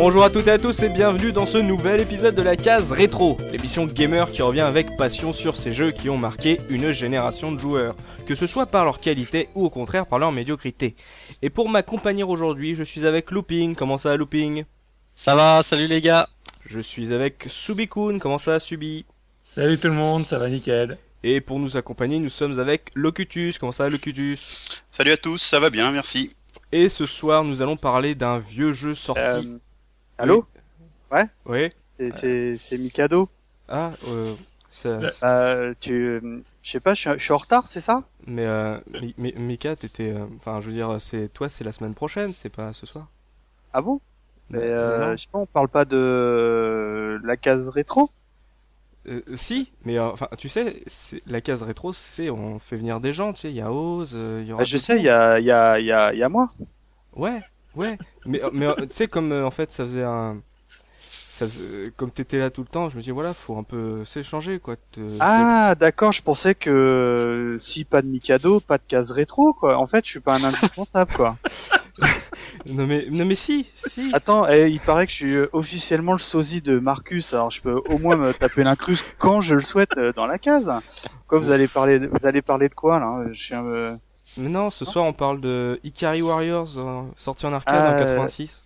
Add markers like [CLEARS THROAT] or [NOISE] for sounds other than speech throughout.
Bonjour à toutes et à tous et bienvenue dans ce nouvel épisode de la case rétro, l'émission gamer qui revient avec passion sur ces jeux qui ont marqué une génération de joueurs, que ce soit par leur qualité ou au contraire par leur médiocrité. Et pour m'accompagner aujourd'hui, je suis avec Looping, comment ça Looping? Ça va, salut les gars Je suis avec Subikun, comment ça Subi? Salut tout le monde, ça va nickel. Et pour nous accompagner, nous sommes avec Locutus, comment ça Locutus? Salut à tous, ça va bien, merci. Et ce soir, nous allons parler d'un vieux jeu sorti. Euh, Allô Oui C'est- C'est c'est Mikado. Ah, euh, ça, Ouais. Euh, tu, euh, je sais pas, je suis, en retard, c'est ça mais, euh, Mi- Mi- Mika, t'étais, euh, enfin, je veux dire, c'est toi, c'est la semaine prochaine, c'est pas ce soir. Ah bon Mais euh, je sais pas, on parle pas de la case rétro Euh, si, mais euh, enfin, tu sais, la case rétro, c'est on fait venir des gens, tu sais, il y a Oz, euh, il y aura. Bah, Je sais, il y a, il y, a, il y, a, il y a moi. Ouais, ouais, mais euh, mais euh, tu sais comme euh, en fait ça faisait un, ça faisait- comme t'étais là tout le temps, je me dis voilà, faut un peu s'échanger quoi. te- Ah, d'accord, je pensais que si pas de Mikado, pas de case rétro, quoi. En fait, je suis pas un indispensable, quoi. [LAUGHS] Non mais non mais si, si. Attends, eh, il paraît que je suis officiellement le sosie de Marcus, alors je peux au moins me taper l'incruste quand je le souhaite euh, dans la case. Quoi, vous allez parler, vous allez parler de quoi là? Je suis un, Mais non, ce soir on parle de Ikari Warriors euh, sorti en arcade en Ah, 86.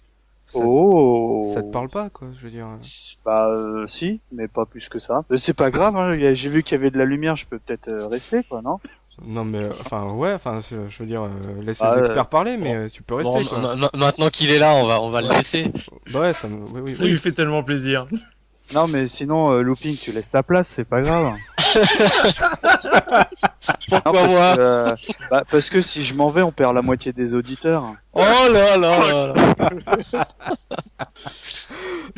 Ça, Oh. ça te parle pas quoi, je veux dire. euh. Bah euh, si, mais pas plus que ça. Euh, C'est pas grave, hein, y a- j'ai vu qu'il y avait de la lumière, je peux peut-être euh, rester, quoi, non? Non mais euh, enfin ouais, enfin c'est- je veux dire, euh, laisse Ah, les euh, experts parler, mais euh, tu peux rester Bon, quoi. ma- ma- maintenant qu'il est là, on va, on va le laisser. Bah ouais, ça me, oui oui. Ça oui. lui fait tellement plaisir. Non, mais sinon, euh, Looping, tu laisses ta place, c'est pas grave. [LAUGHS] Pourquoi Non, moi parce, que, euh, bah, parce que si je m'en vais, on perd la moitié des auditeurs. Oh là là là là.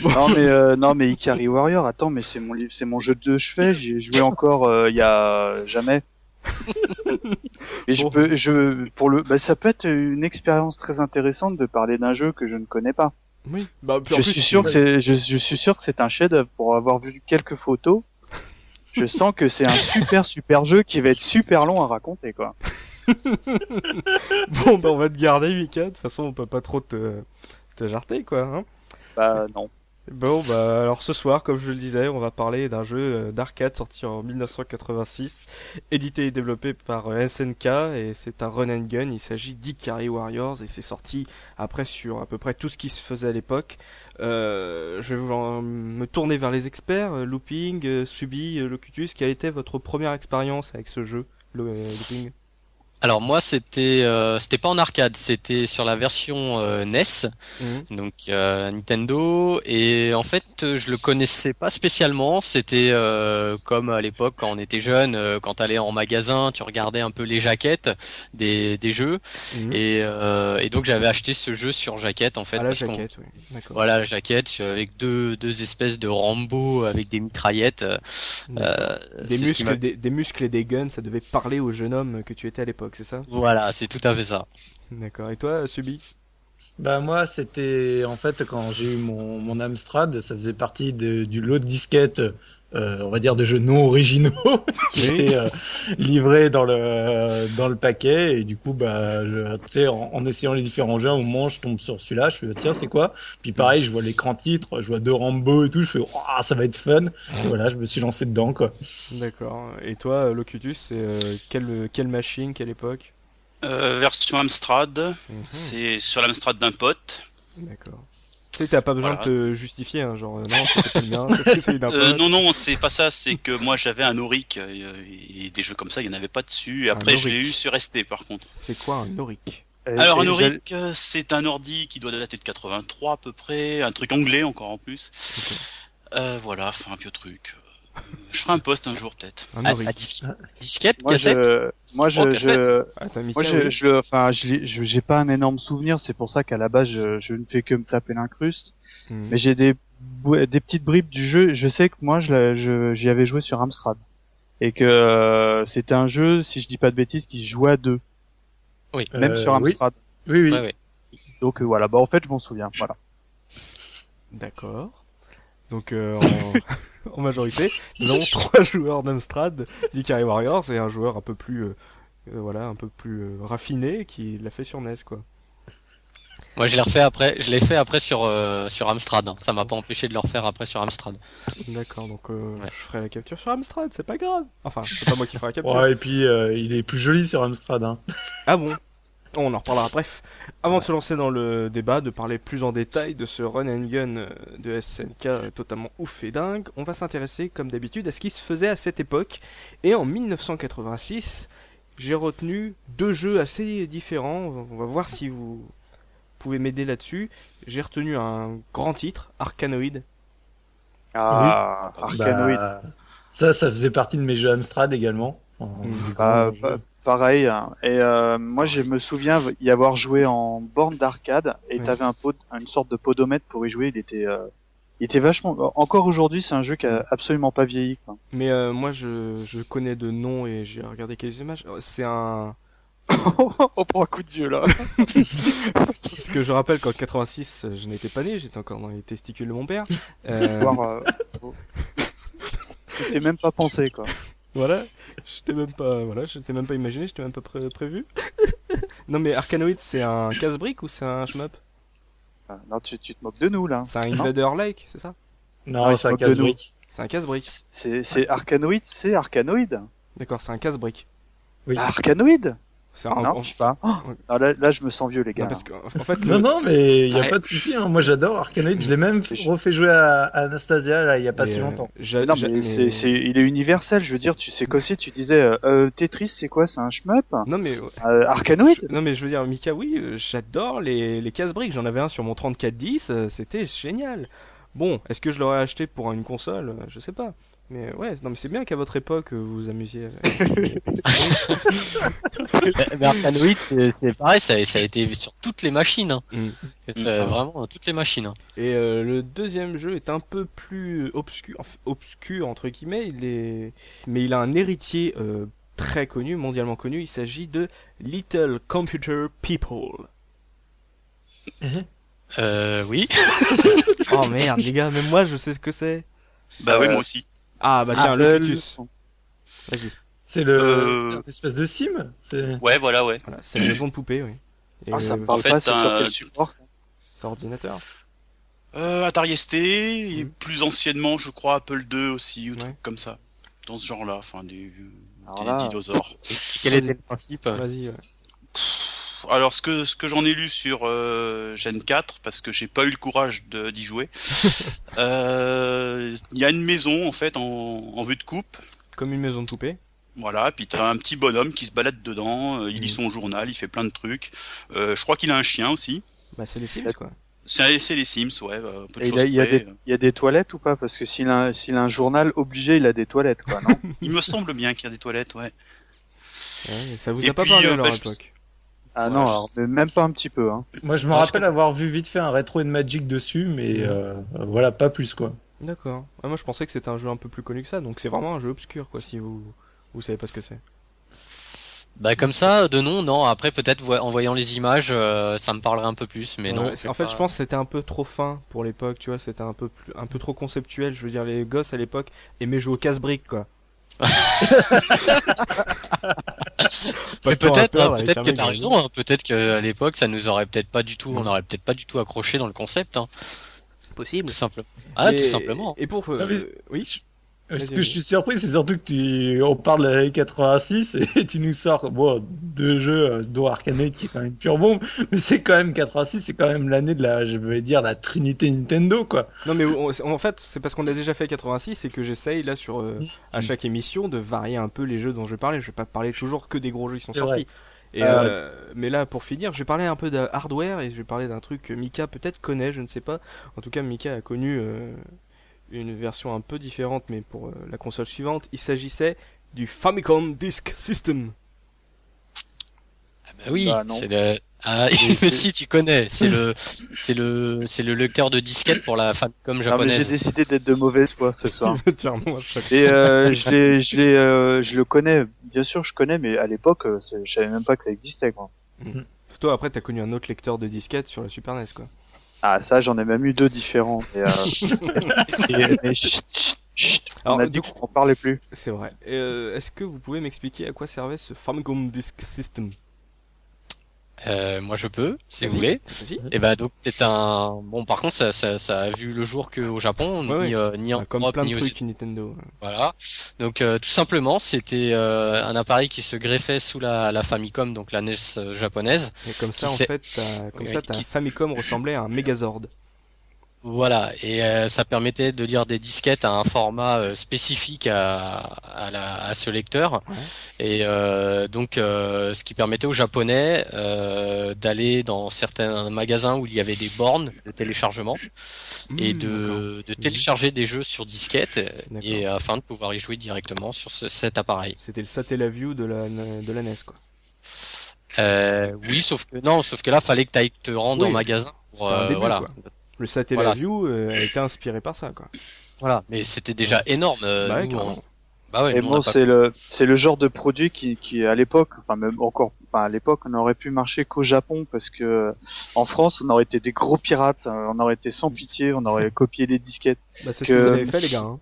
[LAUGHS] non mais euh, non mais Ikari Warrior, attends, mais c'est mon livre, c'est mon jeu de chevet. J'y ai joué encore euh, il y a jamais. [LAUGHS] Et je peux, je pour le, bah, ça peut être une expérience très intéressante de parler d'un jeu que je ne connais pas. Oui. Bah puis en Je plus, suis sûr que c'est, je, je suis sûr que c'est un chef-d'œuvre pour avoir vu quelques photos. Je sens que c'est un super super jeu qui va être super long à raconter quoi. [LAUGHS] Bon bah on va te garder Mika, de toute façon on peut pas trop te, te jarter quoi. Hein Bah non. Bon bah alors ce soir comme je le disais on va parler d'un jeu euh, d'arcade sorti en 1986, édité et développé par euh, SNK et c'est un run and gun, il s'agit d'Ikari Warriors et c'est sorti après sur à peu près tout ce qui se faisait à l'époque. Euh, je vais me tourner vers les experts, Looping, Subi, Locutus, quelle était votre première expérience avec ce jeu, Lo- Looping? Alors moi, c'était, euh, c'était pas en arcade, c'était sur la version euh, NES, Mhm. donc euh, Nintendo. Et en fait, je le connaissais pas spécialement. C'était euh, comme à l'époque quand on était jeune, euh, quand t'allais en magasin, tu regardais un peu les jaquettes des, des jeux. Mhm. Et, euh, et donc j'avais acheté ce jeu sur jaquette en fait. à la parce qu'on- jaquette, oui. D'accord. Voilà la jaquette avec deux, deux espèces de Rambo avec des mitraillettes. euh. Des muscles, des, des muscles et des guns, ça devait parler au jeune homme que tu étais à l'époque, c'est ça Voilà, c'est tout à fait ça. D'accord. Et toi, Subi Bah moi, c'était en fait quand j'ai eu mon, mon Amstrad, ça faisait partie de- du lot de disquettes, euh, on va dire de jeux non originaux [LAUGHS] qui Oui. étaient euh, livrés dans le dans le paquet et du coup bah je- tu sais en, en essayant les différents jeux, au moment je tombe sur celui-là, je fais tiens c'est quoi? Puis pareil, je vois l'écran titre, je vois deux Rambo et tout, je fais oh, ça va être fun. Et voilà, je me suis lancé dedans quoi. D'accord. Et toi, euh, Locutus, c'est euh, quelle, quelle machine, quelle époque? Euh, version Amstrad, Mhm. c'est sur l'Amstrad d'un pote. D'accord. Tu sais, t'as pas besoin Voilà. de te justifier, hein, genre, euh, non, c'était pas le mien, c'était celui d'un Euh, non, non, c'est pas ça, c'est que moi j'avais un Auric, euh, et des jeux comme ça, il n'y en avait pas dessus, et après je l'ai eu sur ST par contre. C'est quoi un Auric? Et- Alors un et Auric, euh, c'est un ordi qui doit dater de 83 à peu près, un truc anglais encore en plus. Euh, voilà, enfin un vieux truc. Euh, Je ferai un post un jour peut-être. À, à dis- disquette, Moi cassette. je, moi je, Oh, cassette. je, Ah, moi je, enfin j'ai pas un énorme souvenir, c'est pour ça qu'à la base je, je ne fais que me taper l'incruste. Mhm. Mais j'ai des des petites bribes du jeu. Je sais que moi je, j'y avais joué sur Amstrad et que euh, c'était un jeu, si je dis pas de bêtises, qui se jouait à deux, Oui. même Euh, sur oui. Amstrad. Oui oui. Ouais, ouais. Donc euh, voilà, bah en fait je m'en souviens. Voilà. D'accord. Donc euh, en... [LAUGHS] en majorité, nous avons [LAUGHS] trois joueurs d'Amstrad d'Ikari Warriors et un joueur un peu plus, euh, euh, voilà, un peu plus euh, raffiné qui l'a fait sur NES quoi. Moi, je l'ai refait après. Je l'ai fait après sur euh, sur Amstrad. hein. Ça m'a pas empêché de le refaire après sur Amstrad. D'accord, donc euh, Ouais. je ferai la capture sur Amstrad, c'est pas grave. Enfin, c'est pas moi qui ferai la capture. Ouais, et puis euh, il est plus joli sur Amstrad. Hein. Ah bon? [LAUGHS] On en reparlera. Bref, avant de se lancer dans le débat, de parler plus en détail de ce run and gun euh, de SNK euh, totalement ouf et dingue, on va s'intéresser, comme d'habitude, à ce qui se faisait à cette époque. Et en 1986, j'ai retenu deux jeux assez différents. On va voir si vous pouvez m'aider là-dessus. J'ai retenu un grand titre, Arkanoid. Ah, Arkanoid. Bah, ça, ça faisait partie de mes jeux Amstrad également. Mm. Bah, bah, pareil. hein. Et euh, moi, je me souviens y avoir joué en borne d'arcade et Ouais. t'avais un pot, une sorte de podomètre pour y jouer. Il était, euh, il était vachement. Encore aujourd'hui, c'est un jeu qui a absolument pas vieilli. Quoi. Mais euh, moi, je, je connais de nom et j'ai regardé quelques images. Euh, C'est un... On prend un coup de vieux là. Parce que je rappelle qu'en 86, euh, je n'étais pas né, j'étais encore dans les testicules de mon père. Euh, Voir, euh, oh. Même pas pensé quoi. Voilà, je t'ai même pas, voilà, je t'ai même pas imaginé, je t'ai même pas pré- prévu. non mais Arkanoid, c'est un casse-brique ou c'est un shmup? Ah, Non, tu, tu te moques de nous là. C'est un. Invader Lake, c'est ça? Non, c'est un casse-brique. C'est un casse-brique. C'est, c'est Arkanoid, c'est Arkanoid. D'accord, c'est un casse-brique. Oui. Arkanoid C'est un... Non, je sais pas. Oh, non, là, là, je me sens vieux les gars. Non, parce qu'en en fait, Non, le- non, mais il y a Ouais. pas de souci. Hein. Moi, j'adore Arkanoid. Je l'ai même refait jouer à, à Anastasia là, il y a pas mais, si euh, longtemps. Non, mais, c'est, il est universel. Je veux dire, tu sais qu'aussi, tu disais euh, euh, Tetris, c'est quoi? C'est un shmup? Non mais... euh, Arkanoid je- Non mais je veux dire, Mika, oui, euh, j'adore les, les casse-briques. J'en avais un sur mon 3410, euh, c'était génial. Bon, est-ce que je l'aurais acheté pour une console? Je sais pas. Mais ouais, non mais c'est bien qu'à votre époque euh, vous vous amusiez. avec- [LAUGHS] Mais- mais Arkanoid, c'est pareil. Ça, ça a été sur toutes les machines. Hein. Mm. C'est vraiment toutes les machines. hein. Et euh, le deuxième jeu est un peu plus obscur, enfin, obscur entre guillemets. Il est, mais il a un héritier euh, très connu, mondialement connu. Il s'agit de Little Computer People. Euh, oui. [LAUGHS] Oh merde, les gars, même moi je sais ce que c'est. Bah oui, Euh, moi aussi. Ah bah tiens, le Locutus. Vas-y. C'est le, Euh, c'est une espèce de sim. C'est Ouais, voilà, ouais. Voilà, c'est une maison de poupée, oui. Et Ah, ça me euh, parle en fait, pas, c'est sur un- quel support ça c'est ordinateur. Euh, Atari ST, et Mhm. plus anciennement, je crois, Apple II aussi, ou Ouais. truc comme ça. Dans ce genre-là, enfin, des, Alors des là- dinosaures. Quel était le principe? Vas-y. ouais. Alors, ce que, ce que j'en ai lu sur euh, Gen 4, parce que j'ai pas eu le courage de- d'y jouer, [LAUGHS] euh, il y a une maison, en fait, en, en vue de coupe. Comme une maison de poupée. Voilà, puis t'as un petit bonhomme qui se balade dedans, euh, il lit Mhm. son journal, il fait plein de trucs. Euh, je crois qu'il a un chien aussi. Bah c'est les Sims quoi. C'est les Sims, ouais, bah, un peu de Et il, choses a, il, y a près. des, il y a des toilettes ou pas? Parce que s'il a, s'il a un journal obligé, il a des toilettes, quoi, non? [LAUGHS] Il me semble bien qu'il y a des toilettes, ouais. Ouais, ça vous Et a pas puis, parlé euh, à leur bah, je- époque. Ah Ouais, non, alors, même pas un petit peu. Hein. Moi, je me je rappelle avoir vu vite fait un rétro and Magic dessus, mais Mhm. euh, voilà, pas plus quoi. D'accord. Ah, moi je pensais que c'était un jeu un peu plus connu que ça, donc c'est vraiment un jeu obscur quoi si vous vous savez pas ce que c'est. Bah comme ça, de nom, non. Après peut-être vo- en voyant les images, euh, ça me parlerait un peu plus, mais non. Ouais, en fait, pas- je pense que c'était un peu trop fin pour l'époque, tu vois, c'était un peu plus, un peu trop conceptuel. Je veux dire, les gosses à l'époque aimaient jouer au casse-briques, quoi. Mais peut-être, perdre, hein, peut-être que t'as raison. Hein. Peut-être qu'à l'époque, ça nous aurait peut-être pas du tout, on aurait peut-être pas du tout accroché dans le concept. Hein. Possible. Tout simplement. Ah, Et- tout simplement. Et pour, euh, mais- oui. Ce que je suis surpris, c'est surtout que tu, on parle de l'année 86 et [LAUGHS] tu nous sors, bon, deux jeux, euh, dont Arcade qui est quand même pure bombe, [LAUGHS] mais c'est quand même 86, c'est quand même l'année de la, je vais dire, la trinité Nintendo, quoi. Non mais on- en fait c'est parce qu'on a déjà fait 86 et que j'essaye là sur euh, à chaque émission de varier un peu les jeux dont je parlais. Je vais pas parler toujours que des gros jeux qui sont sortis. Et, euh, mais là pour finir, je vais parler un peu de hardware et je vais parler d'un truc que Mika peut-être connaît, je ne sais pas. En tout cas Mika a connu euh, une version un peu différente mais pour euh, la console suivante, il s'agissait du Famicom Disk System. Ah bah oui, Bah, non. c'est le. Ah, [LAUGHS] mais si tu connais, c'est le, c'est le, c'est le lecteur de disquette pour la Famicom mais j'ai japonaise. décidé d'être de mauvaise foi ce soir. Tiens, moi, je- Et euh, je, l'ai, je, l'ai, euh, je le connais, bien sûr je connais, mais à l'époque, je savais même pas que ça existait. Quoi. Toi après t'as connu un autre lecteur de disquette sur la Super NES quoi. Ah ça, j'en ai même eu deux différents. Et, euh, [LAUGHS] [LAUGHS] et- mais chut, chut, chut, Alors, on a du dit qu'on parlait plus. C'est vrai. Et, euh, Est-ce que vous pouvez m'expliquer à quoi servait ce Famicom Disk System? Euh, moi je peux, si vous voulez. Et ben donc c'est un bon. Par contre ça, ça, ça a vu le jour qu'au Japon, Ouais, ni, euh, ni en Ah, Comme Europe plein ni de aux trucs Nintendo. Voilà. Donc euh, tout simplement, c'était euh, un appareil qui se greffait sous la, la Famicom, donc la NES euh, japonaise. Et comme ça, en fait, t'as- comme Oui, ça, t'as un qui- Famicom ressemblait à un Megazord. Voilà, et euh, ça permettait de lire des disquettes à un format euh, spécifique à, à, la- à ce lecteur, Ouais. et euh, donc euh, ce qui permettait aux Japonais euh, d'aller dans certains magasins où il y avait des bornes de téléchargement et Mmh, de, de télécharger des jeux sur disquette, et afin de pouvoir y jouer directement sur ce- cet appareil. C'était le Satellaview de la, de la NES, quoi. Euh, oui, sauf que non, sauf que là, fallait que tu ailles te rendre Oui, en magasin. Pour, euh, début, voilà. Le Satellaview euh, a été inspiré par ça, quoi. voilà. Mais c'était déjà énorme. euh, Bah ouais, nous, carrément. on- Bah ouais, Et nous, bon, pas c'est le c'est le genre de produit qui qui à l'époque, enfin même encore, enfin à l'époque, on aurait pu marcher qu'au Japon parce que en France, on aurait été des gros pirates, euh, on aurait été sans pitié, on aurait [LAUGHS] copié les disquettes. Bah, c'est Que- ce que vous avez fait, les gars. Hein.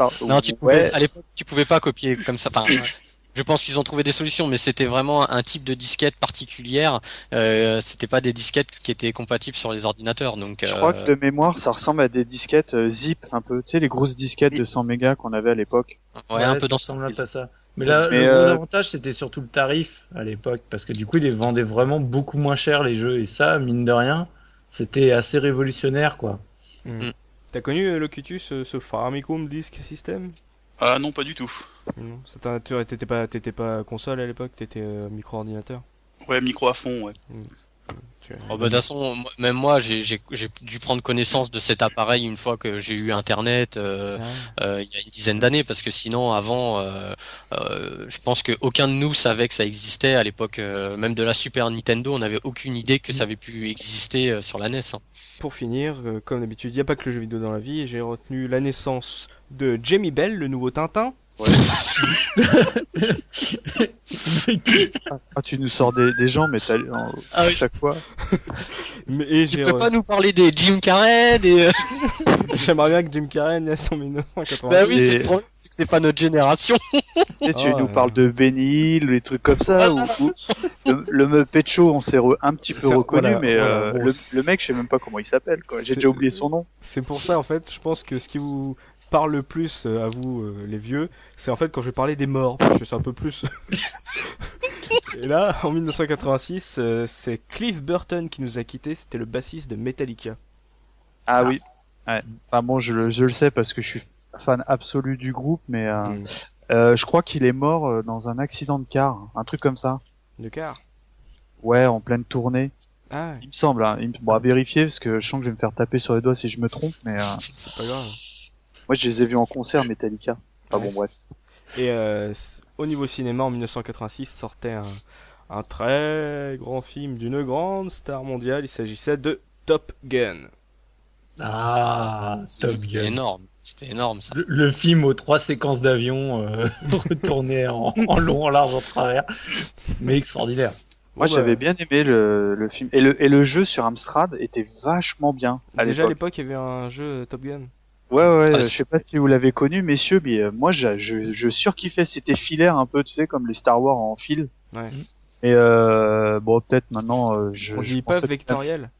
Enfin, Non, tu pouvais, ouais, à l'époque, tu pouvais pas copier comme ça. Enfin, [COUGHS] je pense qu'ils ont trouvé des solutions, mais c'était vraiment un type de disquette particulière. Euh, c'était pas des disquettes qui étaient compatibles sur les ordinateurs. Donc, je euh, crois que de mémoire, ça ressemble à des disquettes euh, zip un peu, tu sais les grosses disquettes de 100 mégas qu'on avait à l'époque. ouais, un peu dans ce style. à ça. Mais là, Mais, le gros euh, avantage, c'était surtout le tarif à l'époque, parce que du coup, ils les vendaient vraiment beaucoup moins cher les jeux, et ça, mine de rien, c'était assez révolutionnaire, quoi. Mm. T'as connu euh, Locutus, euh, ce Famicom Disk System Ah non, pas du tout. Non, t'étais pas, t'étais pas console à l'époque, t'étais euh, micro-ordinateur. Ouais, micro à fond, ouais. Tu- Oh, bah, de toute façon, même moi, j'ai dû prendre connaissance de cet appareil une fois que j'ai eu Internet. euh, Ah. euh, il y a une dizaine d'années parce que sinon avant euh, euh, je pense que aucun de nous savait que ça existait à l'époque même de la Super Nintendo on n'avait aucune idée que ça avait pu exister sur la NES hein. Pour finir, comme d'habitude, il n'y a pas que le jeu vidéo dans la vie, j'ai retenu la naissance de Jamie Bell, le nouveau Tintin. [LAUGHS] Ah, tu nous sors des, des gens, mais t'as en- Ah oui. chaque fois. [LAUGHS] Mais, et tu peux pas nous parler des Jim Carrey des euh, [LAUGHS] J'aimerais bien que Jim Carrey naisse en 1980. bah oui Et- c'est le problème c'est que c'est pas notre génération Tu, sais, tu Ah, nous ouais. parles de Benny, les trucs comme ça, ou, ou- le, le Muppet Show, on s'est re- un petit peu reconnu, voilà, mais voilà, euh, bon, le, le mec, je sais même pas comment il s'appelle, quoi. J'ai déjà oublié son nom. C'est pour ça, en fait, je pense que ce qui vous parle le plus euh, à vous, euh, les vieux, c'est en fait quand je vais parler des morts, parce que c'est un peu plus... [LAUGHS] Et là, en 1986, euh, c'est Cliff Burton qui nous a quittés, c'était le bassiste de Metallica. Ah, oui. Ouais. Enfin bon, je, le- je le sais parce que je suis fan absolu du groupe, mais euh, Mm. euh, je crois qu'il est mort dans un accident de car, un truc comme ça. De car? Ouais, en pleine tournée. Ah, Il me semble. Hein. Il me- Bon, à vérifier parce que je sens que je vais me faire taper sur les doigts si je me trompe, mais euh, c'est pas grave. Moi je les ai vus en concert Metallica. Enfin bon, bref. Et euh, au niveau cinéma, en 1986, sortait un, un très grand film d'une grande star mondiale. Il s'agissait de Top Gun. Ah, Top c'était Gun. énorme c'était énorme ça Le, le film aux trois séquences d'avion euh, [LAUGHS] retournées en, en long, en large, en travers. Mais extraordinaire. Moi Bon, bah, j'avais bien aimé le, le film et le, et le jeu sur Amstrad était vachement bien. À Déjà à l'époque. l'époque, il y avait un jeu euh, Top Gun. Ouais ouais, Ah, euh, je sais pas si vous l'avez connu messieurs, mais euh, moi je, je, je surkiffais, c'était filaire un peu, tu sais comme les Star Wars en fil. Ouais. Et euh, bon peut-être maintenant euh, je On je dit pas vectoriel.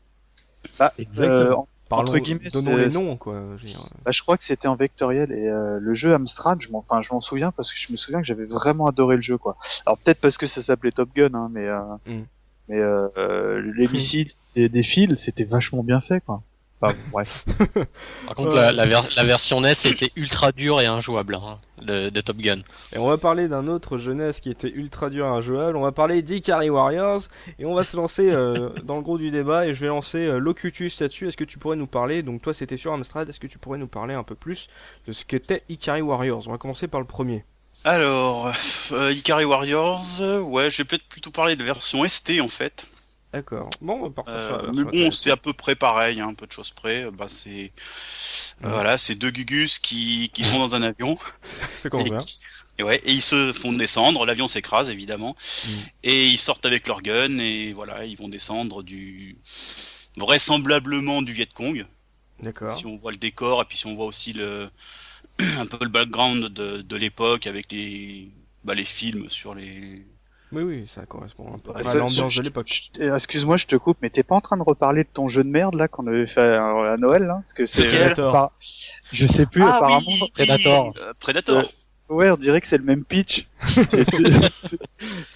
Bah, Exactement. euh, en- Parlons, entre guillemets, donnons les noms, quoi. je bah, je crois que c'était en vectoriel et euh, le jeu Amstrad, je m'en enfin je m'en souviens parce que je me souviens que j'avais vraiment adoré le jeu quoi. Alors peut-être parce que ça s'appelait Top Gun hein, mais euh, Mm. mais euh, euh, les missiles et des fils, c'était vachement bien fait quoi. Enfin, bref. [LAUGHS] par contre la, la, ver- la version NES était ultra dure et injouable hein, de, de Top Gun Et on va parler d'un autre jeunesse qui était ultra dur et injouable. On va parler d'Ikari Warriors. Et on va se lancer euh, [LAUGHS] dans le gros du débat. Et je vais lancer euh, Locutus là-dessus. Est-ce que tu pourrais nous parler Donc, toi, c'était sur Amstrad. Est-ce que tu pourrais nous parler un peu plus de ce qu'était Ikari Warriors? On va commencer par le premier. Alors, euh, Ikari Warriors, euh, ouais, je vais peut-être plutôt parler de version ST en fait. D'accord. Bon, on va partir sur la Euh, mais bon, ST. c'est à peu près pareil, hein, un peu de choses près. Bah, c'est euh, voilà, c'est deux gugus qui, qui sont dans un avion [LAUGHS] C'est qu'on et, qui- et ouais, et ils se font descendre. L'avion s'écrase évidemment, Mhm. et ils sortent avec leur gun et voilà, ils vont descendre du vraisemblablement du Viet Cong. D'accord. Si on voit le décor et puis si on voit aussi le [CLEARS THROAT] un peu le background de, de l'époque avec les bah, les films sur les Oui, oui, ça correspond un peu Ouais, à l'ambiance je- de l'époque. je- euh, Excuse-moi, je te coupe, mais t'es pas en train de reparler de ton jeu de merde là qu'on avait fait à, à Noël là? Parce que c'est. Predator. Par- Je sais plus. Ah apparemment. oui, Predator. euh, Predator. Ouais, on dirait que c'est le même pitch. [LAUGHS]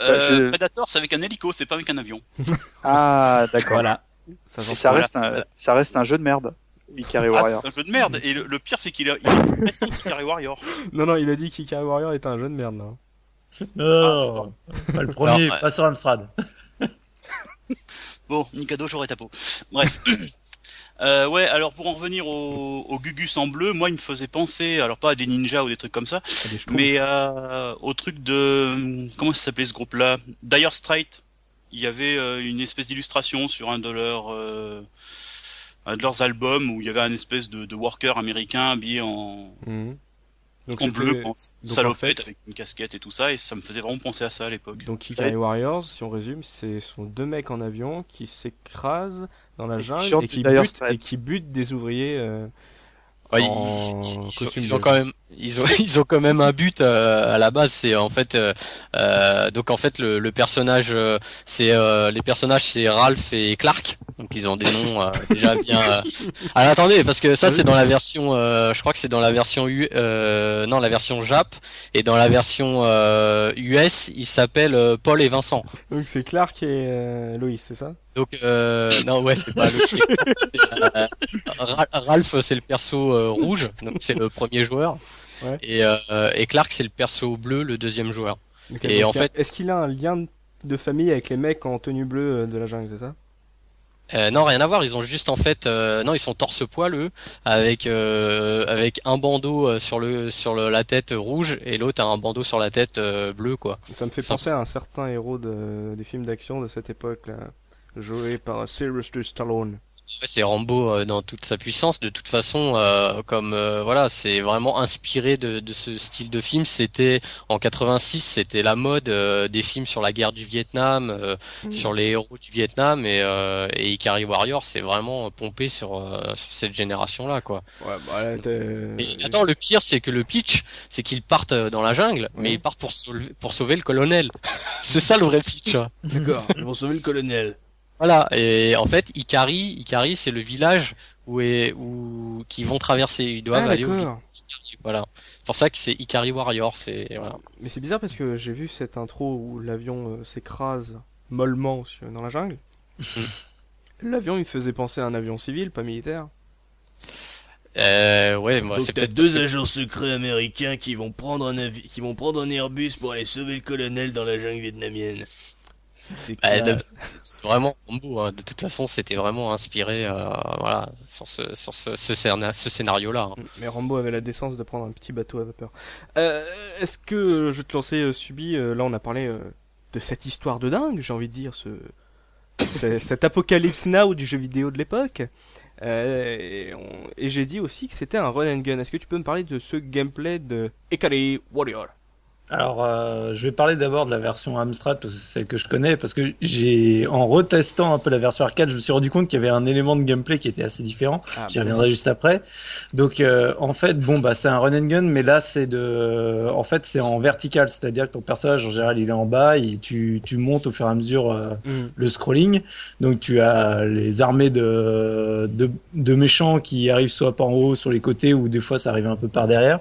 Euh, je- Predator, c'est avec un hélico, c'est pas avec un avion. [LAUGHS] ah, d'accord. Voilà. Ça reste, un, ça reste un jeu de merde. Ikari Ah, Warrior. c'est un jeu de merde. Et le, le pire, c'est qu'il est, il est [LAUGHS] qu'Ikari Warrior. Non, non, il a dit qu'Ikari Warrior était un jeu de merde. Là. Non, pas le premier, Alors, pas sur Amstrad. [LAUGHS] Bon, Nikado, j'aurais ta peau. Bref. [CLEARS THROAT] Euh, ouais, alors pour en revenir au, au Gugus en bleu, moi il me faisait penser, alors pas à des ninjas ou des trucs comme ça, Ah, mais euh, au truc de comment ça s'appelait ce groupe-là, Dire Straits. Il y avait euh, une espèce d'illustration sur un de leurs euh, un de leurs albums où il y avait un espèce de, de worker américain habillé en, Mhm. Donc en bleu, en salopette fait- avec une casquette et tout ça, et ça me faisait vraiment penser à ça à l'époque. Donc Ikari Warriors, si on résume, c'est sont deux mecs en avion qui s'écrasent dans la jungle et qui butent et qui butent des ouvriers. euh, Ouais, en ils- quand même ils ont [LAUGHS] ils ont quand même un but euh, à la base c'est en fait euh, euh, donc en fait le, le personnage euh, c'est euh, les personnages c'est Ralph et Clark. Donc ils ont des noms euh, déjà bien euh... [LAUGHS] Alors attendez parce que ça c'est dans la version euh, je crois que c'est dans la version U euh, non la version Jap. Et dans la version euh, US ils s'appellent euh, Paul et Vincent. Donc c'est Clark et euh, Loïs, c'est ça? Donc euh, non ouais c'est pas c'est, euh, Ra- Ralph c'est le perso euh, rouge. Donc c'est le premier joueur Ouais. et, euh, et Clark c'est le perso bleu le deuxième joueur. Et en fait- est-ce qu'il a un lien de famille avec les mecs en tenue bleue euh, de la jungle, c'est ça? Euh, non rien à voir ils ont juste en fait euh, non ils sont torse poil eux avec euh, avec un bandeau euh, sur le sur le- la tête rouge et l'autre a un bandeau sur la tête euh, bleu quoi. Ça me fait penser à un certain héros de, des films d'action de cette époque-là, joué par Sylvester Stallone. Ouais, c'est Rambo euh, dans toute sa puissance. De toute façon, euh, comme euh, voilà, c'est vraiment inspiré de, de ce style de film. C'était en 86, c'était la mode euh, des films sur la guerre du Vietnam, euh, sur les héros du Vietnam et, euh, et Ikari Warrior, c'est vraiment pompé sur euh, sur cette génération-là, quoi. Ouais, bah Mais attends, le pire, c'est que le pitch, c'est qu'ils partent dans la jungle, mais ils partent pour sauver, pour sauver le colonel. [LAUGHS] c'est ça le vrai pitch. hein. D'accord, ils vont sauver le colonel. Voilà, et en fait, Ikari, Ikari, c'est le village où est où qui vont traverser, ils doivent Ah, aller au village Voilà. C'est pour ça que c'est Ikari Warrior, c'est voilà. Mais c'est bizarre parce que j'ai vu cette intro où l'avion euh, s'écrase mollement sur- dans la jungle. [LAUGHS] L'avion, il me faisait penser à un avion civil, pas militaire. Euh, ouais, moi, c'est peut-être deux que- agents secrets américains qui vont prendre un avi- qui vont prendre un Airbus pour aller sauver le colonel dans la jungle vietnamienne. C'est Bah, c'est- vraiment Rambo. Hein. De toute façon, c'était vraiment inspiré, euh, voilà, sur ce sur ce ce, scéna- ce scénario-là. hein. Mais Rambo avait la décence de prendre un petit bateau à vapeur. Euh, Est-ce que je vais te lancer, euh, Subi Là, on a parlé de cette histoire de dingue, j'ai envie de dire, ce, ce- [LAUGHS] cet apocalypse now du jeu vidéo de l'époque. Et et j'ai dit aussi que c'était un run and gun. Est-ce que tu peux me parler de ce gameplay de Ikari Warrior? Alors, euh, je vais parler d'abord de la version Amstrad, parce que c'est celle que je connais, parce que j'ai, en retestant un peu la version arcade, je me suis rendu compte qu'il y avait un élément de gameplay qui était assez différent. ah, J'y reviendrai juste après. Donc, euh, en fait, bon, bah, c'est un run and gun, mais là, c'est de, en fait, c'est en vertical, c'est-à-dire que ton personnage, en général, il est en bas, et tu, tu montes au fur et à mesure euh, Hmm. le scrolling. Donc, tu as les armées de, de, de méchants qui arrivent soit par en haut, sur les côtés, ou des fois, ça arrive un peu par derrière.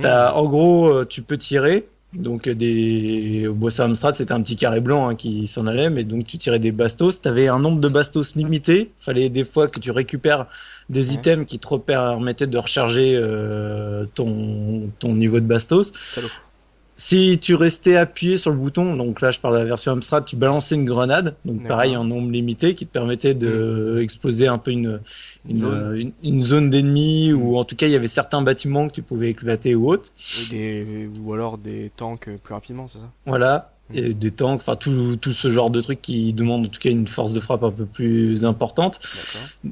T'as, en gros, euh, tu peux tirer. Donc euh, des au Bossa Amstrad, c'était un petit carré blanc hein, qui s'en allait, mais donc tu tirais des bastos. T'avais un nombre de bastos limité. Fallait des fois que tu récupères des Ouais. items qui te permettaient de recharger euh, ton ton niveau de bastos. Salaud. Si tu restais appuyé sur le bouton, donc là je parle de la version Amstrad, tu balançais une grenade, donc pareil un nombre limité qui te permettait de exploser un peu une une Zone. euh, une, une zone d'ennemis ou en tout cas il y avait certains bâtiments que tu pouvais éclater ou autre. Ou, des, ou alors des tanks plus rapidement, c'est ça? Voilà, Mm. Et des tanks, enfin tout, tout ce genre de trucs qui demandent en tout cas une force de frappe un peu plus importante.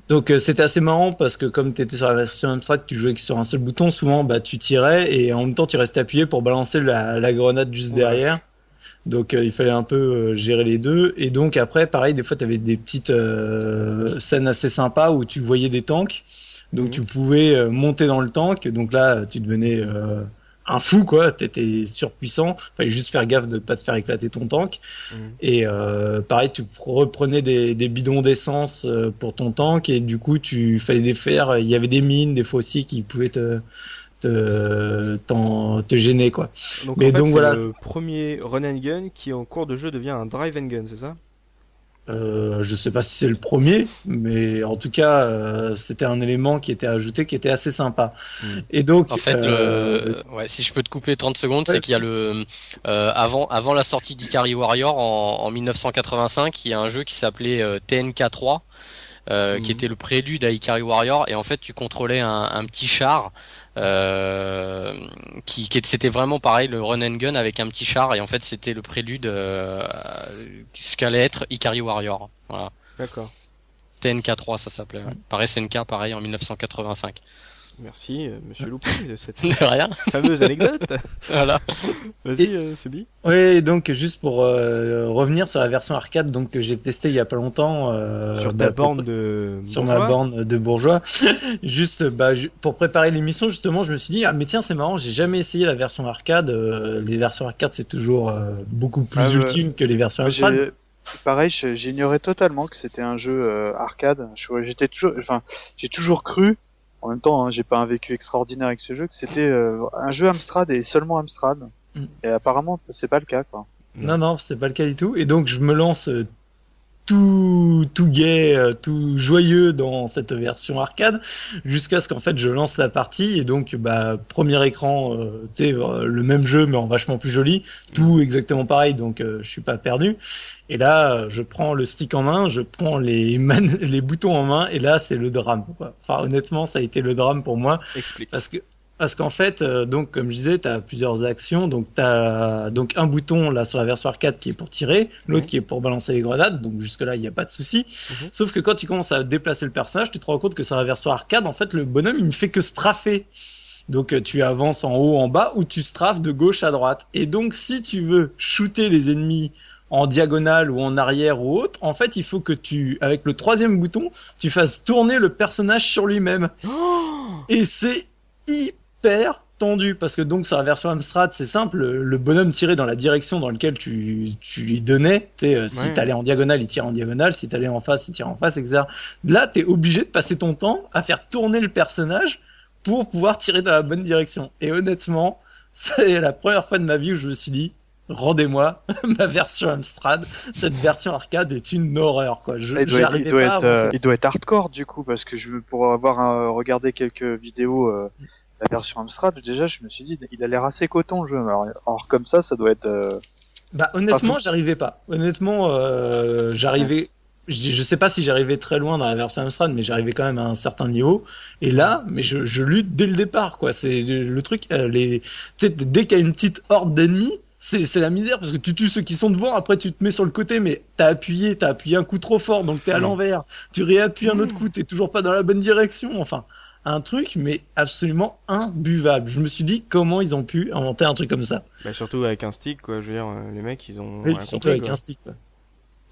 Donc euh, c'était assez marrant parce que comme tu étais sur la version Amstrad, tu jouais que sur un seul bouton, souvent bah tu tirais et en même temps tu restais appuyé pour balancer la, la grenade juste Ouais. derrière. Donc euh, il fallait un peu euh, gérer les deux et donc après pareil des fois tu avais des petites euh, scènes assez sympas où tu voyais des tanks. Donc Mhm. tu pouvais monter dans le tank, donc là tu devenais euh, un fou quoi, t'étais surpuissant, fallait juste faire gaffe de pas te faire éclater ton tank. Mhm. Et euh, pareil, tu reprenais des, des bidons d'essence euh, pour ton tank et du coup tu fallait défaire. Il y avait des mines des fois aussi qui pouvaient te te, t'en- te gêner quoi. Donc, Mais en fait, donc, c'est voilà. le premier run and gun qui en cours de jeu devient un drive and gun, c'est ça? Euh, je sais pas si c'est le premier, mais en tout cas euh, c'était un élément qui était ajouté qui était assez sympa. Mm. Et donc En fait, euh, le... ouais, si je peux te couper 30 secondes, Ouais. c'est qu'il y a le euh, avant avant la sortie d'Ikari Warrior en, en 1985, il y a un jeu qui s'appelait euh, TNK 3. euh, qui Mhm. était le prélude à Ikari Warrior et en fait tu contrôlais un, un petit char euh, qui, qui c'était vraiment pareil le run and gun avec un petit char et en fait c'était le prélude euh, à ce qu'allait être Ikari Warrior voilà D'accord. TNK 3 ça s'appelait ouais. par SNK pareil en 1985 Merci, euh, monsieur [LAUGHS] Loupi, de cette de rien fameuse anecdote. [LAUGHS] voilà Vas-y, euh, Sebi. Oui, donc juste pour euh, revenir sur la version arcade donc que j'ai testé il y a pas longtemps euh, Sur bah, ta borne de. sur bourgeois. ma borne de bourgeois. [LAUGHS] juste bah, pour préparer l'émission justement, je me suis dit ah mais tiens c'est marrant, j'ai jamais essayé la version arcade. Euh, les versions arcade c'est toujours euh, beaucoup plus Ah, ultime que les versions arcade. Pareil, j'ignorais totalement que c'était un jeu euh, arcade. Je- J'étais toujours, enfin, j'ai toujours cru. En même temps, hein, j'ai pas un vécu extraordinaire avec ce jeu, que c'était euh, un jeu Amstrad et seulement Amstrad. Mm. Et apparemment, c'est pas le cas, quoi. Non, non, c'est pas le cas du tout. Et donc, je me lance euh, tout, tout gai, euh, tout joyeux dans cette version arcade, jusqu'à ce qu'en fait, je lance la partie. Et donc, bah, premier écran, euh, tu sais, euh, le même jeu, mais en vachement plus joli. Tout exactement pareil, donc euh, je suis pas perdu. Et là, euh, je prends le stick en main, je prends les, man [LAUGHS] les boutons en main, et là, c'est le drame. Quoi. Enfin, honnêtement, ça a été le drame pour moi. Explique. Parce que parce qu'en fait, euh, donc comme je disais, tu as plusieurs actions. Donc tu as donc un bouton là sur la version arcade qui est pour tirer, l'autre qui est pour balancer les grenades. Donc jusque là, il n'y a pas de souci. Mhm. Sauf que quand tu commences à déplacer le personnage, tu te rends compte que sur la version arcade, en fait, le bonhomme il ne fait que straffer. Donc euh, tu avances en haut, en bas, ou tu strafes de gauche à droite. Et donc si tu veux shooter les ennemis en diagonale ou en arrière ou autre, en fait, il faut que tu, avec le troisième bouton, tu fasses tourner le personnage sur lui-même. Et c'est hyper tendu parce que donc sur la version Amstrad c'est simple le- bonhomme tirait dans la direction dans laquelle tu, tu lui donnais tu sais euh, si Ouais. t'allais en diagonale il tire en diagonale si t'allais en face il tire en face etc là t'es obligé de passer ton temps à faire tourner le personnage pour pouvoir tirer dans la bonne direction. Et honnêtement [LAUGHS] c'est la première fois de ma vie où je me suis dit rendez-moi [LAUGHS] ma version Amstrad. Cette version arcade est une horreur quoi. Je il, doit être, il, j'arrivais doit pas à être, euh, il doit être hardcore du coup, parce que je pour avoir euh, regardé quelques vidéos, euh, la version Amstrad, déjà, je me suis dit, il a l'air assez coton le jeu. Alors, alors comme ça, ça doit être. euh, Bah honnêtement, j'arrivais pas. Honnêtement, euh, j'arrivais. Je, je sais pas si j'arrivais très loin dans la version Amstrad, mais j'arrivais quand même à un certain niveau. Et là, mais je, je lutte dès le départ, quoi. C'est le truc. euh, les, dès qu'il y a une petite horde d'ennemis, c'est la misère parce que tu tues ceux qui sont devant. Après, tu te mets sur le côté, mais t'as appuyé, t'as appuyé un coup trop fort, donc t'es à Mm. l'envers. Tu réappuies un autre coup, t'es toujours pas dans la bonne direction. Enfin, un truc, mais absolument imbuvable. Je me suis dit comment ils ont pu inventer un truc comme ça. Bah, surtout avec un stick, quoi. Je veux dire, euh, les mecs, ils ont. Oui, rien surtout compris, avec quoi. un stick. quoi.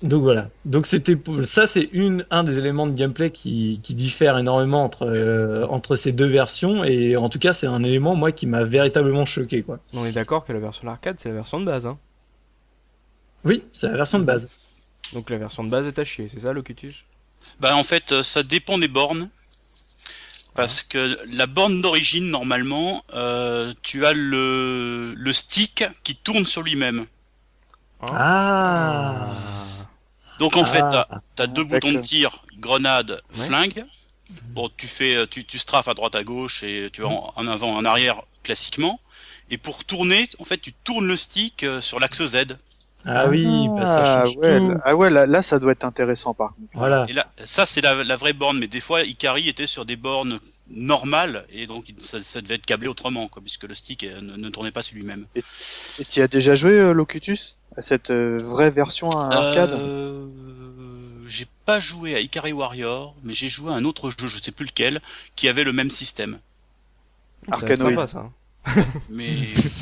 Donc voilà. Donc c'était pour- ça c'est une un des éléments de gameplay qui, qui diffère énormément entre euh, entre ces deux versions et en tout cas c'est un élément moi qui m'a véritablement choqué quoi. On est d'accord que la version arcade, c'est la version de base, hein. Oui, c'est la version de base. Donc la version de base est à chier, c'est ça, Locutus? Bah en fait, euh, ça dépend des bornes. Parce que la borne d'origine, normalement, euh, tu as le, le stick qui tourne sur lui-même. Ah. Donc en fait, t'as Ah. as deux boutons de tir, grenade, Ouais. flingue. Bon, tu fais, tu, tu strafes à droite à gauche et tu vas en, en avant, en arrière classiquement. Et pour tourner, en fait, tu tournes le stick euh, sur l'axe Z. Ah oui, bah ça Ah, change ouais, tout. ah ouais, là, là, ça doit être intéressant par contre. Voilà. Et là, ça c'est la, la vraie borne, mais des fois, Ikari était sur des bornes normales et donc ça, ça devait être câblé autrement, quoi, puisque le stick euh, ne, ne tournait pas sur lui-même. Et tu as déjà joué euh, Locutus à cette euh, vraie version arcade Euh, j'ai pas joué à Ikari Warrior, mais j'ai joué à un autre jeu, je sais plus lequel, qui avait le même système. Ça mais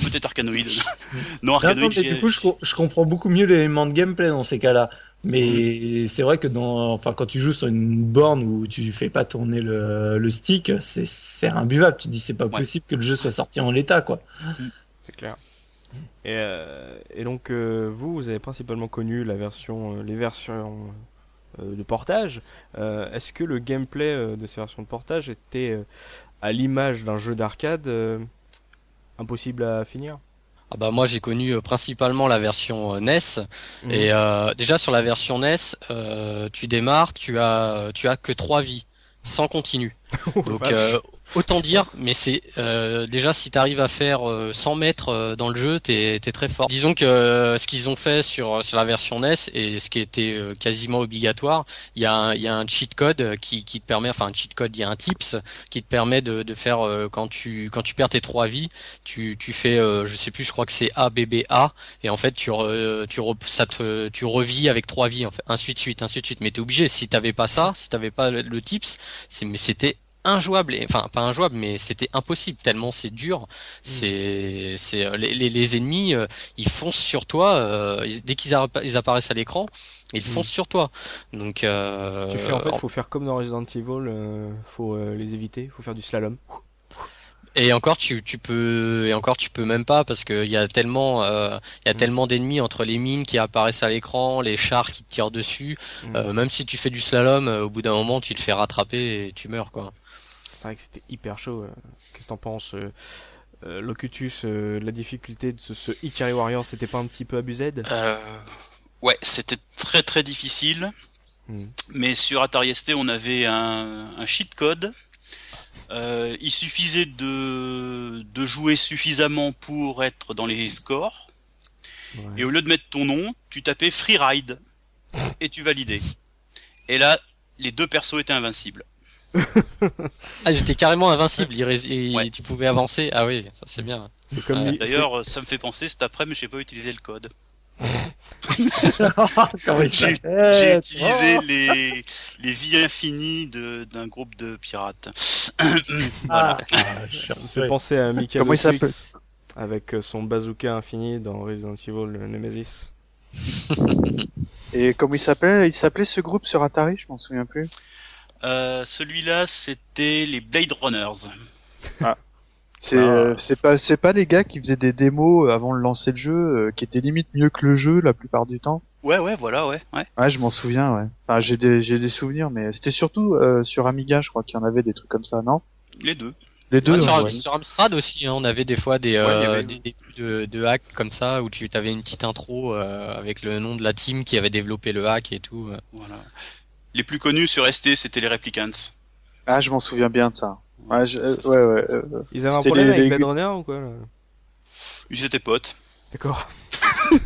peut-être Arcanoid. non, [LAUGHS] Non, Arcanoid, non, mais j'ai- du coup, je, co- je comprends beaucoup mieux l'élément de gameplay dans ces cas-là. Mais c'est vrai que dans, enfin, quand tu joues sur une borne où tu fais pas tourner le, le stick, c'est, c'est imbuvable. Tu dis, c'est pas Ouais. possible que le jeu soit sorti en l'état, quoi. C'est clair. Et, euh, et donc euh, vous, vous avez principalement connu la version, euh, les versions euh, de portage. Euh, Est-ce que le gameplay euh, de ces versions de portage était euh, à l'image d'un jeu d'arcade euh, impossible à finir Ah bah moi j'ai connu euh, principalement la version euh, NES Mhm. et euh, déjà sur la version NES euh, tu démarres tu as tu as que trois vies sans continu. [LAUGHS] Oh, donc euh, autant dire mais c'est euh, déjà si tu arrives à faire euh, 100 mètres euh, dans le jeu t'es es très fort. Disons que euh, ce qu'ils ont fait sur sur la version NES et ce qui était euh, quasiment obligatoire il y a un, cheat code qui te permet enfin un cheat code il y a un tips qui te permet de de faire quand tu quand tu perds tes trois vies tu tu fais je sais plus je crois que c'est A B B A et en fait tu re- tu re- ça te tu revis avec trois vies en fait. Ainsi de suite ainsi de suite. Mais t'es obligé. Si t'avais pas ça si t'avais pas le, le tips c'est mais c'était injouable et- enfin pas injouable mais c'était impossible tellement c'est dur c'est c'est euh, les, les, les ennemis euh, ils foncent sur toi euh, dès qu'ils appa- ils apparaissent à l'écran ils foncent sur toi donc euh, tu fais en fait, faut faire comme dans Resident Evil, euh, faut euh, les éviter, faut faire du slalom. Et encore tu tu peux et encore tu peux même pas parce que il y a tellement euh, y a Mm. tellement d'ennemis entre les mines qui apparaissent à l'écran, les chars qui te tirent dessus. Euh, même si tu fais du slalom, euh, au bout d'un moment tu te fais rattraper et tu meurs quoi. C'est vrai que c'était hyper chaud. euh. Qu'est-ce que t'en penses euh, euh, Locutus, la difficulté de ce, ce Ikari Warrior, c'était pas un petit peu abusé? Ouais, c'était très très difficile. Hmm. Mais sur Atari ST, on avait un, un cheat code. Euh, il suffisait de, de jouer suffisamment pour être dans les scores. Ouais. Et au lieu de mettre ton nom, tu tapais Freeride et tu validais. Et là, les deux persos étaient invincibles. Ah ils étaient carrément invincibles, ils rés- et Ouais. tu pouvais avancer. Ah oui, ça c'est bien. C'est comme lui- D'ailleurs, ça me fait penser, cet après-midi, j'ai pas utilisé le code. [LAUGHS] J'ai- J'ai utilisé Oh les, les vies infinies de- d'un groupe de pirates. [COUGHS] Ah, ah, [LAUGHS] je suis Ça me fait rassuré. penser à Michael Comment il avec euh, son bazooka infini dans Resident Evil Nemesis. [LAUGHS] Et comment il s'appelait? Il s'appelait ce groupe sur Atari, je m'en souviens plus. Euh, Celui-là, c'était les Blade Runners. C'est Ah, euh, c'est- c'est pas c'est pas les gars qui faisaient des démos euh, avant de lancer le jeu, euh, qui étaient limite mieux que le jeu la plupart du temps. Ouais, ouais, voilà, ouais, ouais. Ouais, je m'en souviens, ouais. Enfin, j'ai des j'ai des souvenirs, mais c'était surtout euh, sur Amiga, je crois qu'il y en avait des trucs comme ça, non? Les deux. Les deux. Ouais, sur, ouais. sur Amstrad aussi, hein, on avait des fois des, Ouais, euh, avait- des, des- de, de hacks comme ça où tu avais une petite intro euh, avec le nom de la team qui avait développé le hack et tout. Voilà. Les plus connus sur ST, c'était les Replicants. Ah, je m'en souviens bien de ça. Ouais, je- euh, Ça, ouais, ouais. euh, Ils avaient un problème les- avec les- Blade Runner ou quoi là? Ils étaient potes. D'accord. [LAUGHS]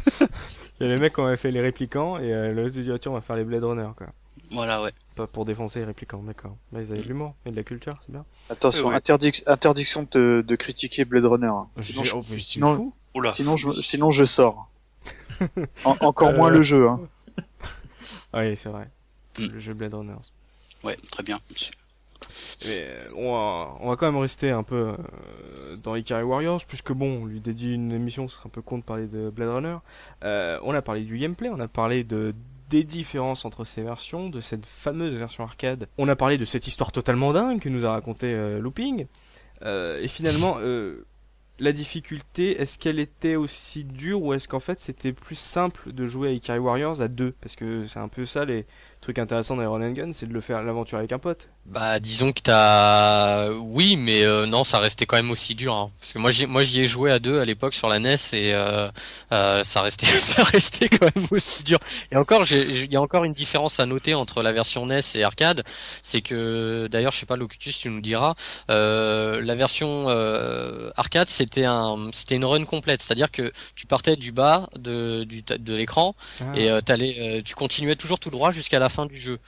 Il y a les mecs qui avaient fait les réplicants et euh, l'autre dit tiens on va faire les Blade Runner quoi. Voilà, ouais. Pas pour défoncer les réplicants, d'accord. Là ils avaient de l'humour et de la culture, c'est bien. Attention, Ouais, interdic- interdiction de, de critiquer Blade Runner. hein. Sinon, je, oh, sinon, fou. Oula. sinon, je, sinon je sors. En- encore Euh, [LAUGHS] moins le jeu. Hein. Ah oui c'est vrai. Mm. Le jeu Blade Runner. Ouais, très bien. Mais, euh, on, va, on va quand même rester un peu euh, dans Ikari Warriors, puisque bon, on lui dédie une émission, ce serait un peu con de parler de Blade Runner. Euh, on a parlé du gameplay, on a parlé de des différences entre ces versions, de cette fameuse version arcade. On a parlé de cette histoire totalement dingue que nous a raconté euh, Looping. Euh, et finalement, euh, la difficulté, est-ce qu'elle était aussi dure ou est-ce qu'en fait c'était plus simple de jouer à Ikari Warriors à deux? Parce que c'est un peu ça les trucs intéressants dans les run and gun, c'est de le faire l'aventure avec un pote. Bah disons que t'as oui mais euh, non ça restait quand même aussi dur hein. parce que moi j'y moi j'y ai joué à deux à l'époque sur la NES et euh, euh, ça restait [LAUGHS] ça restait quand même aussi dur et encore il y a encore une différence à noter entre la version NES et arcade c'est que d'ailleurs je sais pas Locutus tu nous diras la version arcade c'était un c'était une run complète c'est-à-dire que tu partais du bas de du de l'écran et t'allais, euh, tu continuais toujours tout droit jusqu'à la fin du jeu.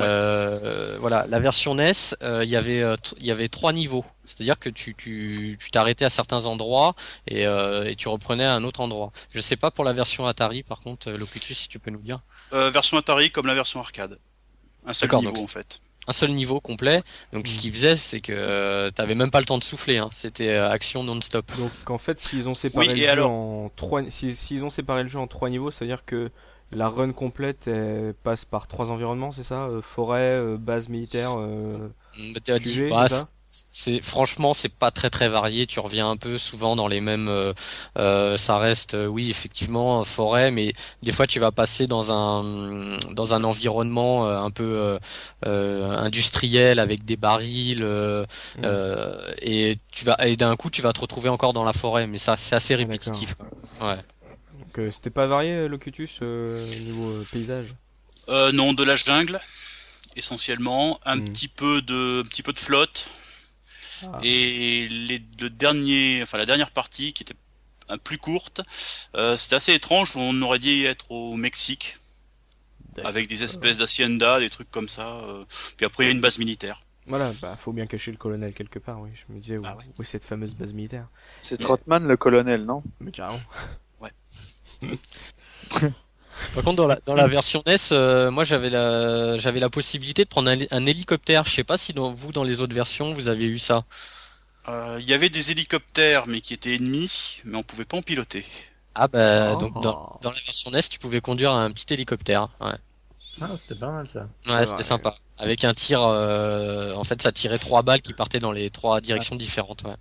Euh, voilà, la version NES, euh, il y avait, euh, il y avait trois niveaux. C'est-à-dire que tu, tu, tu t'arrêtais à certains endroits et, euh, et tu reprenais à un autre endroit. Je sais pas pour la version Atari, par contre, Locutus, si tu peux nous dire. Euh, version Atari comme la version arcade. Un seul niveau donc- en fait. un seul niveau complet. Donc ce Mm. qu'il faisait, c'est que euh, t'avais même pas le temps de souffler. Hein. C'était euh, action non-stop. Donc en fait, s'ils ont séparé Oui, le jeu en trois, si- s'ils ont séparé le jeu en trois niveaux, ça veut dire que la run complète elle passe par trois environnements, c'est ça Euh, Forêt, euh, base militaire. euh, QG, bah, c'est franchement c'est pas très très varié. Tu reviens un peu souvent dans les mêmes. euh, ça reste oui effectivement forêt, mais des fois tu vas passer dans un dans un environnement euh, un peu euh, industriel avec des barils euh, Mm. euh, et tu vas et d'un coup tu vas te retrouver encore dans la forêt. Mais ça c'est assez répétitif. quoi. Ouais. Donc c'était pas varié euh, Locutus euh, niveau euh, paysage. Euh, non, de la jungle essentiellement, un Hmm. petit peu de, un petit peu de flotte Ah. et les, le dernier, enfin la dernière partie qui était un plus courte, euh, c'était assez étrange. On aurait dit être au Mexique avec des espèces d'hacienda, des trucs comme ça. euh, puis après il y a une base militaire. Voilà, bah faut bien cacher le colonel quelque part, oui. Je me disais où, Bah ouais. où est cette fameuse base militaire. C'est Trotman le colonel, non? Mais carrément. [LAUGHS] [LAUGHS] Par contre, dans la, dans la version NES, euh, moi j'avais la, j'avais la possibilité de prendre un, un hélicoptère. Je sais pas si dans, vous, dans les autres versions, vous avez eu ça. Euh, Il y avait des hélicoptères mais qui étaient ennemis, mais on pouvait pas en piloter. Ah bah, Oh. donc dans, dans la version NES, tu pouvais conduire un petit hélicoptère. Ouais, Ah, c'était pas mal ça. ouais Ouais. c'était sympa. Avec un tir, euh, en fait, ça tirait trois balles qui partaient dans les trois directions différentes. Ouais.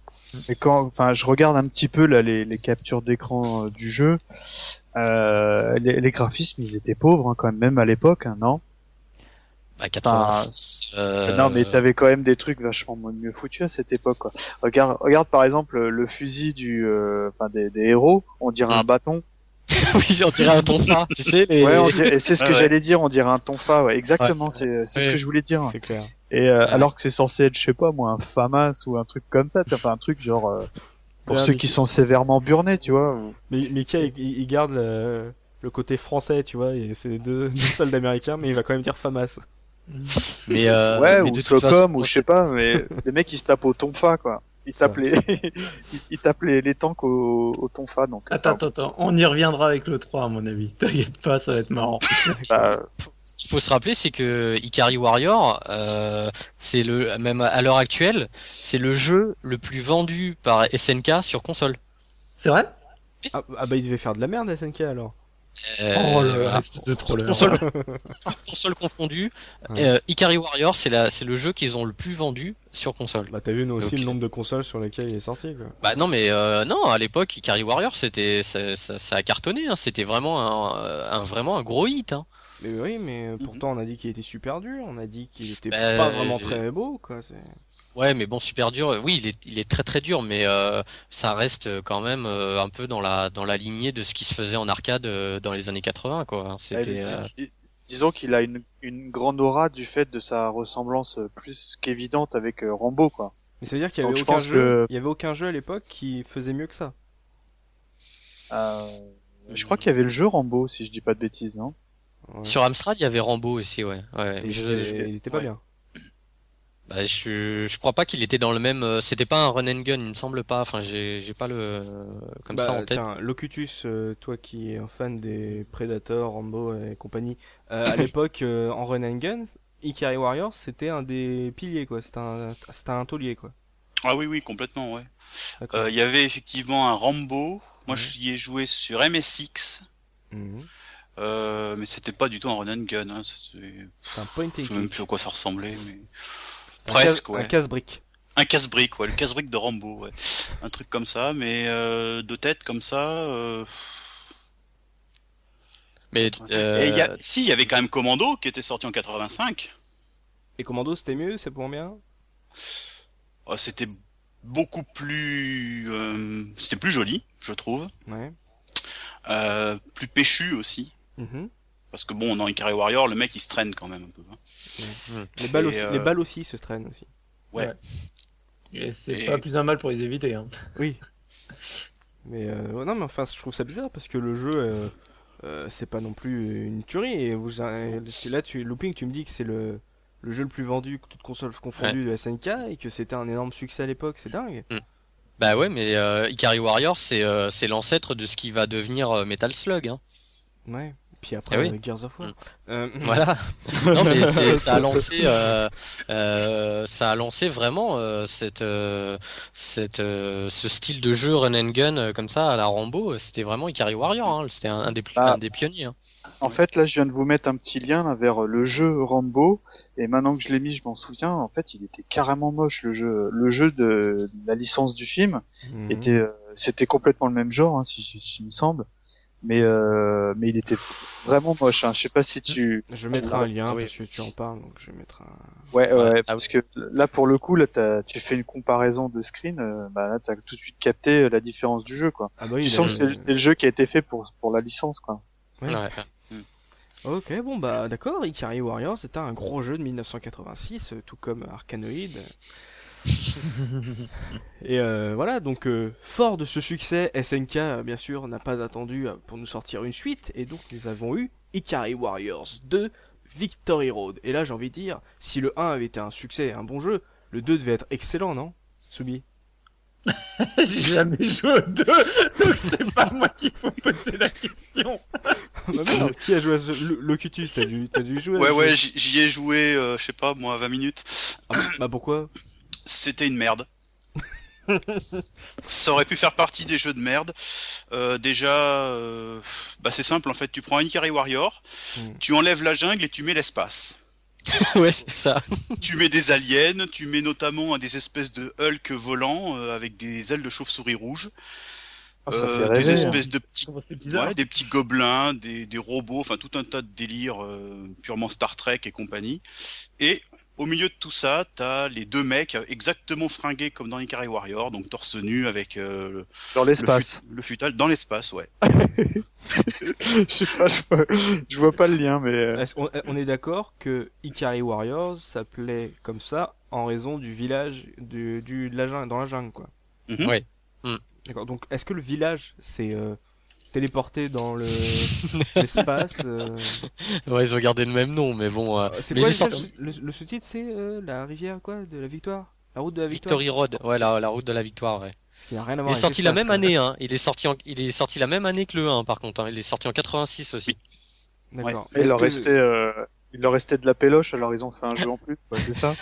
Et quand, enfin, je regarde un petit peu là les, les captures d'écran euh, du jeu. Euh, les, les graphismes, ils étaient pauvres hein, quand même, même à l'époque, hein, non? Bah, 86. euh, Non, mais t'avais quand même des trucs vachement mieux foutus à cette époque. Quoi. Regarde, regarde par exemple le fusil du, euh, enfin des, des héros, on dirait un Mm. bâton. [LAUGHS] oui, on dirait un tonfa, [LAUGHS] tu sais. Les... Ouais, on dirait- et c'est ce [LAUGHS] que Ouais, ouais. j'allais dire, on dirait un tonfa. Ouais, exactement, c'est c'est ce Ouais. que je voulais dire. C'est clair. Et euh, Ouais. alors que c'est censé être, je sais pas moi, un FAMAS ou un truc comme ça, enfin un truc genre euh, pour Ouais, ceux mais- qui sont sévèrement burnés, tu vois. ou- Mais Mika, il, il garde le, le côté français, tu vois, et c'est deux, [LAUGHS] deux soldats américains, mais il va quand même dire FAMAS. [LAUGHS] Mais, euh, ouais, mais ou SOCOM, façon, ou je sais pas, mais [LAUGHS] les mecs ils se tapent au tonfa quoi. Ils tapent les, ils, ils tapent les, les tanks au, au tonfa, donc. Attends, enfin, attends, attends, on y reviendra avec le 3 à mon avis. T'inquiète pas, ça va être marrant. bah, ce qu'il faut se rappeler, c'est que Ikari Warrior, euh, c'est le même à l'heure actuelle, c'est le jeu le plus vendu par SNK sur console. C'est vrai? Ah, ah bah il devait faire de la merde SNK alors. Euh, Oh le espèce de troller. console, [LAUGHS] [LAUGHS] console confondue, Ouais. euh, Ikari Warrior, c'est la, c'est le jeu qu'ils ont le plus vendu sur console. Bah t'as vu nous aussi le nombre de consoles sur lesquelles il est sorti quoi. Bah non, mais euh, non, à l'époque, Ikari Warrior, c'était, ça, ça, ça a cartonné. Hein, c'était vraiment un, un vraiment un gros hit. Hein. Mais oui, mais euh, pourtant on a dit qu'il était super dur, on a dit qu'il était Bah, pas vraiment euh, très beau quoi. c'est- Ouais, mais bon, super dur. euh, Oui, il est, il est très très dur, mais euh, ça reste quand même euh, un peu dans la dans la lignée de ce qui se faisait en arcade euh, dans les années 80, quoi. C'était. euh, euh, dis- disons qu'il a une, une grande aura du fait de sa ressemblance euh, plus qu'évidente avec euh, Rambo quoi. Mais ça veut dire qu'il y avait je aucun jeu, que- il y avait aucun jeu à l'époque qui faisait mieux que ça. Euh, je crois qu'il y avait le jeu Rambo si je dis pas de bêtises, non? Ouais. Sur Amstrad, il y avait Rambo aussi, ouais. ouais Et mais je, il était pas ouais. bien. bah, je, je crois pas qu'il était dans le même. euh, C'était pas un run and gun, il me semble pas. Enfin, j'ai j'ai pas le comme bah, ça en tête. tiens, Locutus, euh, toi qui es un fan des Predator, Rambo et compagnie, euh, à [LAUGHS] l'époque euh, en Run and Gun, Ikari Warriors c'était un des piliers quoi, c'était un, c'était un taulier quoi. Ah oui, oui, complètement, ouais. Euh, Il y avait effectivement un Rambo. Moi, Mhm. j'y ai joué sur MSX. Mhm. Euh, mais c'était pas du tout un run and gun. Hein. c'est- un point and Je sais même plus à quoi ça ressemblait, mais un presque, ouais. Un casse-brique. un casse-brique, ouais, le casse-brique de Rambo, ouais, un truc comme ça. Mais euh, de tête comme ça. Euh... Mais euh, Et y a, si, il y avait quand même Commando qui était sorti en 85. Et Commando c'était mieux, c'est pour bien? Oh, c'était beaucoup plus, euh, c'était plus joli, je trouve, Ouais. euh, plus péchu aussi. Mhm. Parce que bon, dans Ikari Warrior, le mec il se traîne quand même un peu. hein. Les balles Et, aussi, euh, les balles aussi se traînent aussi. Ouais. Et c'est Et- pas plus un mal pour les éviter. Hein. Oui. Mais euh, ouais, non, mais enfin, je trouve ça bizarre parce que le jeu, euh, euh, c'est pas non plus une tuerie. Et vous, là, tu, Looping, tu me dis que c'est le, le jeu le plus vendu, toutes consoles confondues de SNK, et que c'était un énorme succès à l'époque. C'est dingue. bah ouais, mais euh, Ikari Warrior, c'est euh, c'est l'ancêtre de ce qui va devenir euh, Metal Slug. Hein. Ouais. Puis après, Eh oui. euh, Gears of War. Mm. Euh, [LAUGHS] Voilà. non mais [LAUGHS] c'est- ça a lancé, euh, euh, ça a lancé vraiment euh, cette, euh, cette, euh, ce style de jeu run and gun comme ça à la Rambo. C'était vraiment Ikari Warrior. Hein. C'était un, un des, Ah. un des pionniers. hein. En fait, là, je viens de vous mettre un petit lien là, vers le jeu Rambo, et maintenant que je l'ai mis, je m'en souviens. En fait, il était carrément moche le jeu. Le jeu de la licence du film mhm. était, euh, c'était complètement le même genre, hein, si, si, si il me semble. Mais euh, mais il était vraiment moche. Hein. Je sais pas si tu. Je mettrai un lien Ah oui. parce que tu en parles, donc je mettrai un... Ouais, ouais, Ouais, ah parce oui. que là, pour le coup, là, t'as- tu fais une comparaison de screen. euh, bah là, t'as tout de suite capté euh, la différence du jeu, quoi. Ah bah Tu oui, sens que il c'est le jeu qui a été fait pour pour la licence, quoi. Ouais. Ouais. Ok, bon bah d'accord, Ikari Warriors c'était un gros jeu de 1986, euh, tout comme Arkanoid. [LAUGHS] Et euh, voilà, donc euh, fort de ce succès, SNK euh, bien sûr n'a pas attendu euh, pour nous sortir une suite, et donc nous avons eu Ikari Warriors 2 Victory Road. Et là j'ai envie de dire, si le 1 avait été un succès et un bon jeu, le 2 devait être excellent, non Soubi? [LAUGHS] J'ai jamais joué aux deux, donc c'est pas moi qu'il faut poser la question. [LAUGHS] Bah merde, Qui a joué à ce... Locutus T'as dû, dû jouer à Ouais, ouais, j'y j'y ai joué, euh, je sais pas, moi, 20 minutes. Ah, Bah pourquoi? C'était une merde. Ça aurait pu faire partie des jeux de merde. Euh, déjà, euh, bah c'est simple en fait. Tu prends un Ikari Warrior, Hmm. tu enlèves la jungle et tu mets l'espace. [LAUGHS] ouais, c'est ça. tu mets des aliens, tu mets notamment des espèces de Hulk volants euh, avec des ailes de chauve-souris rouges, Ah, euh, des rêver, hein. espèces de petits. Ouais, des petits gobelins, des, des robots, enfin tout un tas de délires euh, purement Star Trek et compagnie. Et au milieu de tout ça, t'as les deux mecs exactement fringués comme dans Ikari Warrior, donc torse nu avec euh, le- Dans le, l'espace. fut- le futal dans l'espace, ouais. [LAUGHS] je sais pas, je vois, je vois pas le lien, mais euh, Est-ce qu'on- on est d'accord que Ikari Warriors s'appelait comme ça en raison du village du, du de la jungle, dans la jungle quoi? Ouais. Mm. D'accord. Donc est-ce que le village s'est euh, téléporté dans le [LAUGHS] l'espace euh, Ouais, ils ont gardé le même nom, mais bon. euh, C'est mais quoi sortent- le, le sous-titre c'est euh, la rivière quoi de la victoire, la route de la victoire. Victory Road, ouais, la, la route de la victoire, ouais. Il y a rien à Il voir est avec sorti la même année, hein. Il est sorti, en- il est sorti la même année que le 1, par contre. Hein. Il est sorti en 86 aussi. D'accord. il Est-ce leur que- restait, euh, il leur restait de la péloche, alors ils ont fait un jeu en plus, quoi, c'est ça.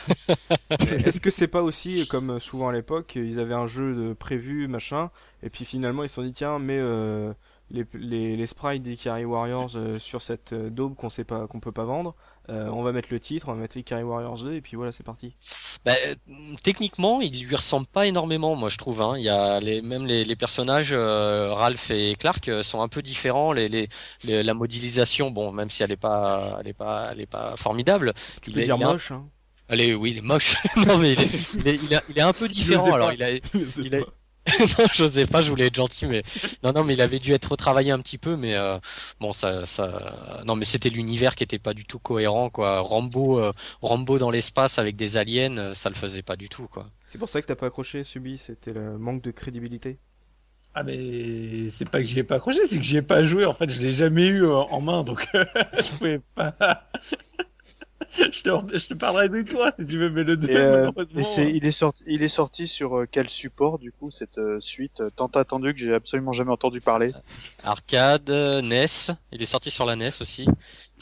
[LAUGHS] Est-ce que c'est pas aussi comme souvent à l'époque, ils avaient un jeu de prévu machin, et puis finalement ils se sont dit tiens mais euh, les, les, les sprites d'Ikari Warriors euh, sur cette euh, daube qu'on sait pas qu'on peut pas vendre, euh, on va mettre le titre, on va mettre Ikari Warriors 2 et puis voilà c'est parti. Bah, euh, techniquement, il lui ressemble pas énormément, moi je trouve. Hein. Il y a les, même les, les personnages, euh, Ralph et Clark, euh, sont un peu différents. Les, les, les- la modélisation, bon, même si elle est pas, elle est pas, elle est pas formidable. Tu peux est- dire est moche hein. Elle est, oui, il est moche. [LAUGHS] non mais il est, il est, il a- il est un peu différent. Alors il a, [LAUGHS] il a- [LAUGHS] non, j'osais pas, je voulais être gentil, mais non, non, mais il avait dû être retravaillé un petit peu, mais euh, bon, ça, ça, non, mais c'était l'univers qui était pas du tout cohérent, quoi. Rambo, euh, Rambo dans l'espace avec des aliens, euh, ça le faisait pas du tout, quoi. C'est pour ça que t'as pas accroché Subi, c'était le manque de crédibilité? Ah mais c'est pas que j'y ai pas accroché, c'est que j'y ai pas joué. En fait, je l'ai jamais eu euh, en main, donc [LAUGHS] je pouvais pas. Je, te, je te parlerai de toi si tu veux, mais le 2, Et, euh, malheureusement. C'est, il est sorti, il est sorti sur euh, quel support du coup cette euh, suite tant attendue que j'ai absolument jamais entendu parler. Arcade, NES, il est sorti sur la NES aussi,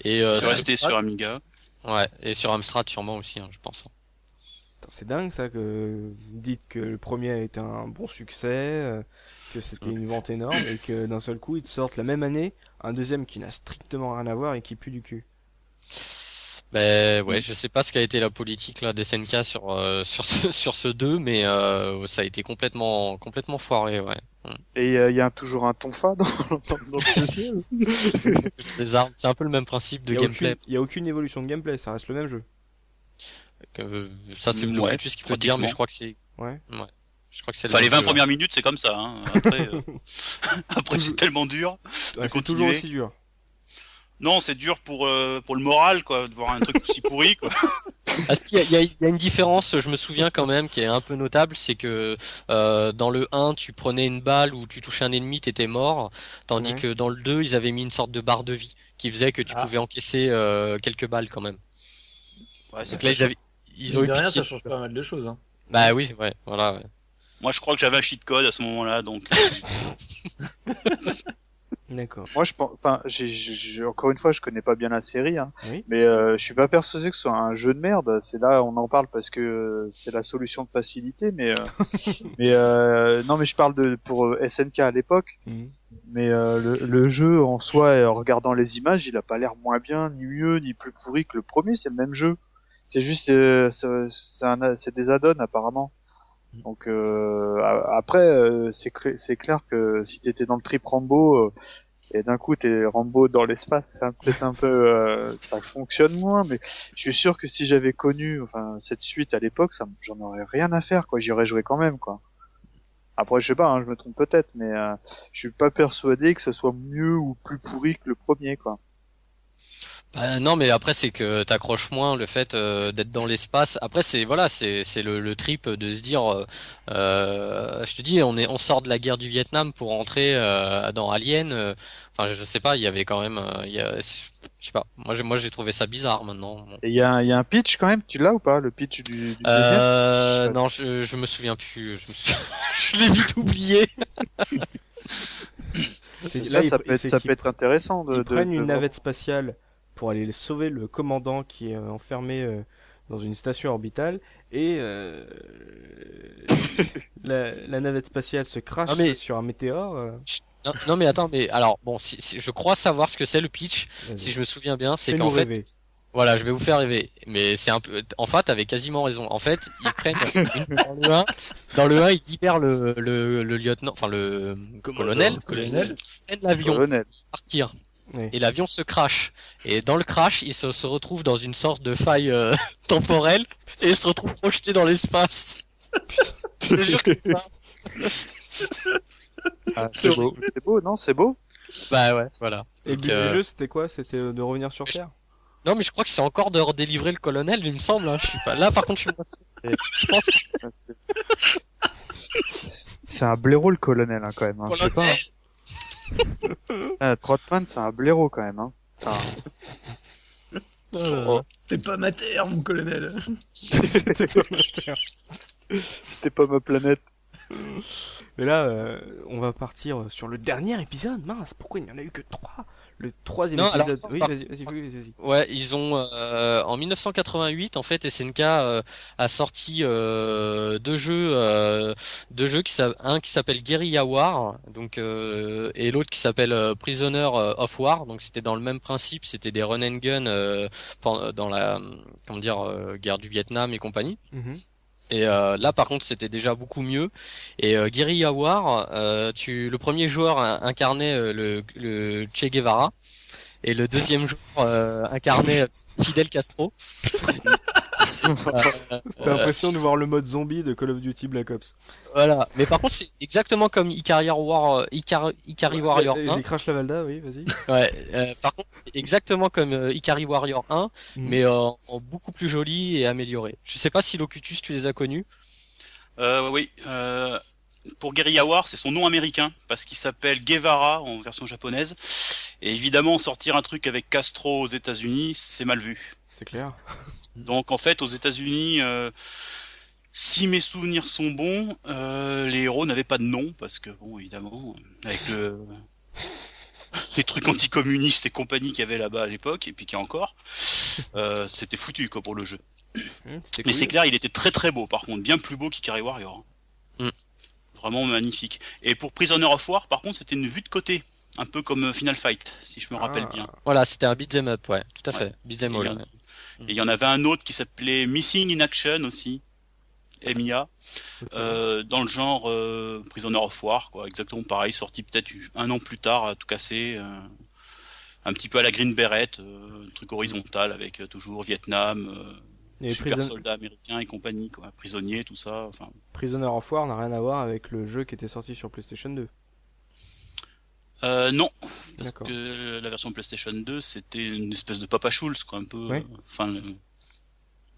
et euh, sur- resté sur Amiga. ouais, et sur Amstrad sûrement aussi, hein, je pense. Putain, C'est dingue ça que vous dites que le premier a été un bon succès, que c'était une vente énorme et que d'un seul coup ils te sortent la même année un deuxième qui n'a strictement rien à voir et qui pue du cul. Ben ouais, je sais pas ce qu'a été la politique là des SNK sur euh, [LAUGHS] sur ce sur ce 2, mais euh, ça a été complètement complètement foiré, ouais. Et euh, il y a toujours un tonfa dans, [LAUGHS] dans, dans dossier. Des armes, c'est un peu le même principe de y gameplay. Il y a aucune évolution de gameplay, ça reste le même jeu. Euh, ça c'est le Ouais, Locutus qui peut dire, mais je crois que c'est Ouais. je crois que c'est le Enfin, les même 20 jeu, premières minutes, c'est comme ça. Hein. Après, euh, [LAUGHS] après c'est tellement dur. Ouais, c'est toujours aussi dur. Non, c'est dur pour euh, pour le moral, quoi, de voir un truc aussi [LAUGHS] pourri, quoi. Ah si, il y a, y y une différence, je me souviens quand même, qui est un peu notable, c'est que euh, dans le 1, tu prenais une balle ou tu touchais un ennemi, t'étais mort, tandis que dans le 2, ils avaient mis une sorte de barre de vie qui faisait que tu Ah. pouvais encaisser euh, quelques balles quand même. Ouais, c'est Donc là, ils avaient, ils ont eu rien, pitié. ça change pas mal de choses. Hein. Bah oui, ouais, voilà. ouais. Moi, je crois que j'avais un cheat code à ce moment-là, donc. [LAUGHS] D'accord. Moi, je pense, enfin, encore une fois, je connais pas bien la série, hein, Oui. mais euh, je suis pas persuadé que ce soit un jeu de merde. C'est là, on en parle parce que euh, c'est la solution de facilité, mais, euh, [LAUGHS] mais euh, non, mais je parle de pour euh, SNK à l'époque. Mhm. Mais euh, le, le jeu en soi, en regardant les images, il a pas l'air moins bien, ni mieux, ni plus pourri que le premier. C'est le même jeu. C'est juste, euh, c'est des add-ons apparemment. Donc euh, après, euh, c'est c'est clair que si t'étais dans le trip Rambo euh, et d'un coup t'es Rambo dans l'espace, c'est un- peu, euh, ça fonctionne moins. Mais je suis sûr que si j'avais connu, enfin cette suite à l'époque, ça, j'en aurais rien à faire, quoi. J'y aurais joué quand même, quoi. Après, je sais pas, hein, je me trompe peut-être, mais euh, je suis pas persuadé que ce soit mieux ou plus pourri que le premier, quoi. Bah, non, mais après c'est que t'accroches moins le fait euh, d'être dans l'espace. Après c'est voilà, c'est c'est le, le trip de se dire, euh, euh, je te dis, on est on sort de la guerre du Vietnam pour entrer euh, dans Alien. Enfin, je sais pas, il y avait quand même, il y a, je sais pas. Moi j'ai moi j'ai trouvé ça bizarre maintenant. Il y, a un- il y a un pitch quand même, tu l'as ou pas, le pitch du, du deuxième? Euh, Je- non, je je me souviens plus. Je me souviens- [LAUGHS] je l'ai vite oublié. C'est- Ça, peut être, ça peut être intéressant de. Ils de- prennent de une navette spatiale pour aller sauver le commandant qui est euh, enfermé euh, dans une station orbitale et euh, [LAUGHS] la, la navette spatiale se crache Ah, mais- sur un météore. euh, Non, non, mais attends, mais alors bon, si, si- je crois savoir ce que c'est le pitch. Si je me souviens bien, c'est qu'en fait, rêver. Voilà, je vais vous faire rêver. Mais c'est un peu, en fait, t'avais quasiment raison. En fait, ils prennent [LAUGHS] une- dans le 1, dans le 1, ils libèrent le, le, le lieutenant, enfin le colonel, colonel. ils prennent l'avion, partir. Oui. Et l'avion se crache. Et dans le crash, il se, se retrouve dans une sorte de faille euh, [LAUGHS] temporelle et il se retrouve projeté dans l'espace. [LAUGHS] Je te jure que c'est ça. Ah, c'est beau. C'est beau, non C'est beau Bah ouais, voilà. Et le but euh, du jeu, c'était quoi? C'était euh, de revenir sur Terre? Non, mais je crois que c'est encore de redélivrer le colonel, il me semble. Hein. Je suis pas là. Par contre, je suis pas sûr. Je pense que [LAUGHS] C'est un blaireau le colonel, hein, quand même. Hein. Je sais pas. Hein. Ah, Trotman, c'est un blaireau quand même. Hein. Enfin, Oh, C'était pas ma terre, mon colonel. [LAUGHS] C'était pas ma Terre. C'était pas ma planète. Mais là, euh, on va partir sur le dernier épisode. Mince, pourquoi il n'y en a eu que trois? Le troisième Non, alors, épisode. oui, par- vas-y, vas-y, vas-y, vas-y. Ouais, ils ont euh, en 1988 en fait SNK euh, a sorti euh, deux jeux euh, deux jeux qui un qui s'appelle Guerrilla War donc euh, et l'autre qui s'appelle euh, Prisoner of War donc c'était dans le même principe, c'était des run and gun euh, dans la comment dire guerre du Vietnam et compagnie. Mhm. Et euh, là, par contre, c'était déjà beaucoup mieux. Et euh, War, euh, le premier joueur in- incarnait euh, le, le Che Guevara, et le deuxième joueur incarnait Fidel Castro. T'as l'impression de voir le mode zombie de Call of Duty Black Ops. voilà. Mais par contre, c'est exactement comme Ikari War, euh, Ikari, Ikari Warrior Euh, 1. J'ai crash la Valda, oui, vas-y. Ouais. euh, par contre, c'est exactement comme euh, Ikari Warrior 1, Mhm. mais euh, en beaucoup plus joli et amélioré. Je sais pas si Locutus, tu les as connus. Euh, oui. Euh, pour Guerrilla War, c'est son nom américain parce qu'il s'appelle Guevara en version japonaise. Et évidemment, sortir un truc avec Castro aux États-Unis, c'est mal vu. C'est clair. Donc en fait, aux États-Unis, euh, si mes souvenirs sont bons, euh, les héros n'avaient pas de nom parce que bon, évidemment, avec le [LAUGHS] les trucs anticommunistes et compagnie qu'il y avait là-bas à l'époque et puis qu'il y a encore, euh, c'était foutu quoi pour le jeu. C'était Mais cool. c'est clair, il était très très beau par contre, bien plus beau qu'Ikari Warrior. Mm. Vraiment magnifique. Et pour Prisoner of War, par contre, c'était une vue de côté, un peu comme euh, Final Fight, si je me rappelle Ah. bien. Voilà, c'était un beat'em up, ouais, tout à Ouais. fait. Beat'em all. Et il y en avait un autre qui s'appelait Missing in Action aussi, MIA, euh, dans le genre euh, Prisoner of War, quoi, exactement pareil, sorti peut-être un an plus tard, à tout casser, euh, un petit peu à la Green Beret, euh, truc horizontal avec euh, toujours Vietnam, euh, Et super Prison- soldats américains et compagnie, quoi, prisonniers, tout ça, enfin. Prisoner of War n'a rien à voir avec le jeu qui était sorti sur PlayStation 2. Euh, non, parce que la version PlayStation 2, c'était une espèce de Papa Schulz, quoi, un peu. Ouais. euh, Enfin, le-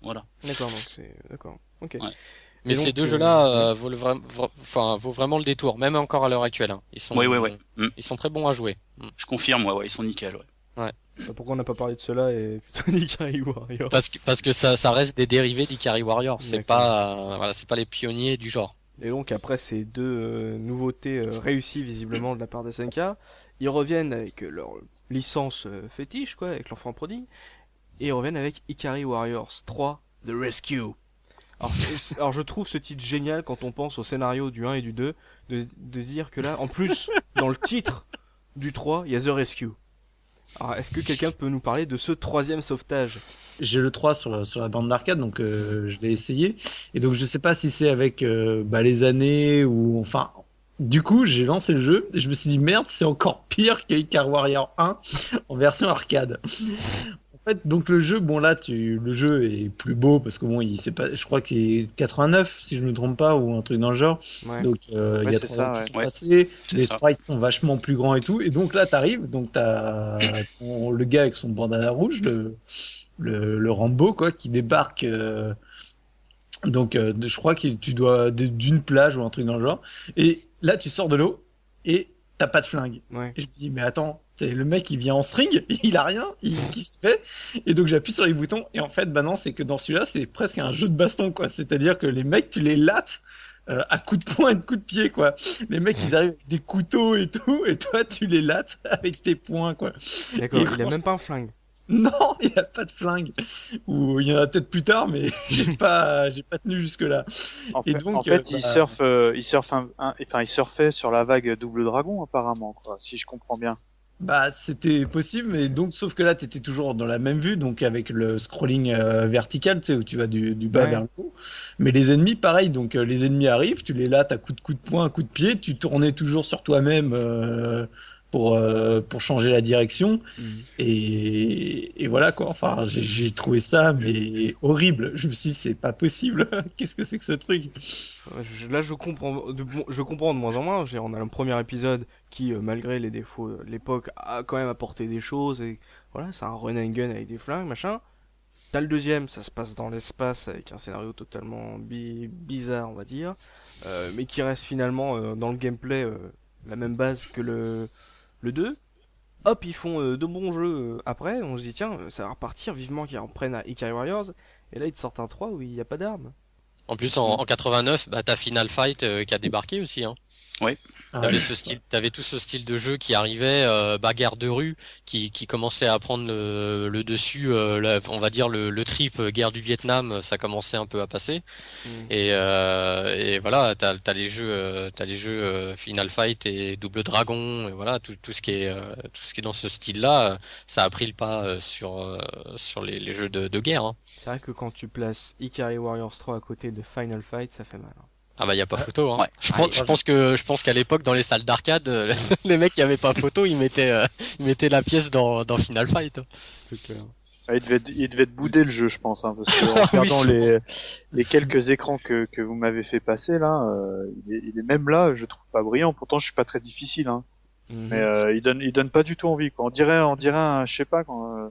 voilà. D'accord, donc c'est. D'accord. Ok. Ouais. Mais ces deux euh, jeux-là euh, vaut, le vra- enfin, vaut vraiment le détour, même encore à l'heure actuelle. hein. Ils sont, Ouais, ouais, ouais. Mm. ils sont très bons à jouer. Mm. Je confirme, ouais, ouais, ils sont nickel, ouais. Bah, Pourquoi on n'a pas parlé de cela et [LAUGHS] plutôt d'Ikari Warrior Parce que parce que ça, ça reste des dérivés d'Ikari Warrior. C'est pas, euh, voilà, c'est pas les pionniers du genre. Et donc après ces deux euh, nouveautés euh, réussies visiblement de la part d'SNK, ils reviennent avec euh, leur licence euh, fétiche, quoi, avec l'enfant prodigue, et ils reviennent avec Ikari Warriors 3 The Rescue. Alors, alors je trouve ce titre génial quand on pense au scénario du 1 et du 2, de, de dire que là, en plus, dans le titre du 3, il y a The Rescue. Alors est-ce que quelqu'un peut nous parler de ce troisième sauvetage? J'ai le 3 sur, sur la bande d'arcade, donc euh, je l'ai essayé. Et donc je sais pas si c'est avec euh, bah, les années ou enfin. Du coup, j'ai lancé le jeu et je me suis dit merde, c'est encore pire que Icar Warrior 1 en version arcade. En fait, donc le jeu, bon là, tu, le jeu est plus beau parce que bon, il c'est pas, je crois qu'il est 89 si je me trompe pas ou un truc dans le genre. Ouais. Donc euh, il Ouais, y a trois ça, ans qui ouais. sont passés, les sprites sont vachement plus grands et tout. Et donc là, t'arrives, donc t'as ton- le gars avec son bandana rouge, le, le, le Rambo, quoi, qui débarque. euh, donc euh, je crois que tu dois d'une plage ou un truc dans le genre. Et là, tu sors de l'eau et t'as pas de flingue. Ouais. Et je me dis, mais attends, t'es- le mec il vient en string, [LAUGHS] il a rien, il, qu'est-ce qu'il fait? Et donc j'appuie sur les boutons, et en fait, bah non, c'est que dans celui-là, c'est presque un jeu de baston, quoi. C'est-à-dire que les mecs, tu les lattes euh, à coups de poing et de coups de pied, quoi. Les mecs, ils arrivent avec des couteaux et tout, et toi, tu les lattes [LAUGHS] avec tes poings, quoi. D'accord, Et il a franchement- même pas un flingue. Non, [LAUGHS] il y a pas de flingue. Ou il y en a peut-être plus tard, mais j'ai pas, j'ai pas tenu jusque là. En Et fait, donc, en fait euh, il bah- surfe, euh, il surfe un, un- enfin, il surfait sur la vague double dragon apparemment, quoi, si je comprends bien. Bah, c'était possible, mais donc, sauf que là, t'étais toujours dans la même vue, donc avec le scrolling euh, vertical, tu sais, où tu vas du, du bas Ouais. vers le haut. Mais les ennemis, pareil, donc euh, les ennemis arrivent, tu les lattes à coup de coup de poing, coup de pied, tu tournais toujours sur toi-même euh, pour euh, pour changer la direction, et, et voilà quoi. Enfin, j'ai- trouvé ça mais horrible. Je me suis dit, c'est pas possible. [LAUGHS] Qu'est-ce que c'est que ce truc? Là, je comprends, je comprends de moins en moins. On a le premier épisode qui, euh, malgré les défauts de l'époque, a quand même apporté des choses. Et voilà, c'est un run and gun avec des flingues, machin. T'as le deuxième, ça se passe dans l'espace avec un scénario totalement bi- bizarre, on va dire, euh, mais qui reste finalement euh, dans le gameplay euh, la même base que le le 2. Hop, ils font euh, de bons jeux euh, après. On se dit tiens, ça va repartir vivement qu'ils reprennent à Ikari Warriors. Et là, ils te sortent un 3 où il n'y a pas d'armes. En plus, en, en 89, bah, t'as Final Fight euh, qui a débarqué aussi. Hein. Ah, T'avais ce style, t'avais tout ce style de jeu qui arrivait, euh, bagarre de rue, qui, qui commençait à prendre le, le dessus, euh, la- on va dire le, le trip euh, guerre du Vietnam, ça commençait un peu à passer. Mm. Et, euh, et voilà, t'as as les jeux, euh, t'as les jeux euh, Final Fight et Double Dragon, et voilà tout, tout ce qui est euh, tout ce qui est dans ce style-là, euh, ça a pris le pas euh, sur euh, sur les, les jeux de, de guerre. Hein. C'est vrai que quand tu places Ikari Warriors 3 à côté de Final Fight, ça fait mal. hein. Ah bah y a pas photo. Hein. Ouais. Je, Ah, pense, il- je pense que je pense qu'à l'époque dans les salles d'arcade, euh, [LAUGHS] les mecs qui avaient pas photo, ils mettaient euh, ils mettaient la pièce dans dans Final Fight. Ah, il devait, être- il devait te bouder le jeu, je pense, hein, parce que [LAUGHS] en Ah oui, regardant les, les quelques écrans que, que vous m'avez fait passer là, euh, il, est, il est même là, je trouve pas brillant. Pourtant, je suis pas très difficile, hein, Mhm. mais euh, il donne, il donne pas du tout envie. Quoi. On dirait, on dirait, un, je sais pas quand. euh,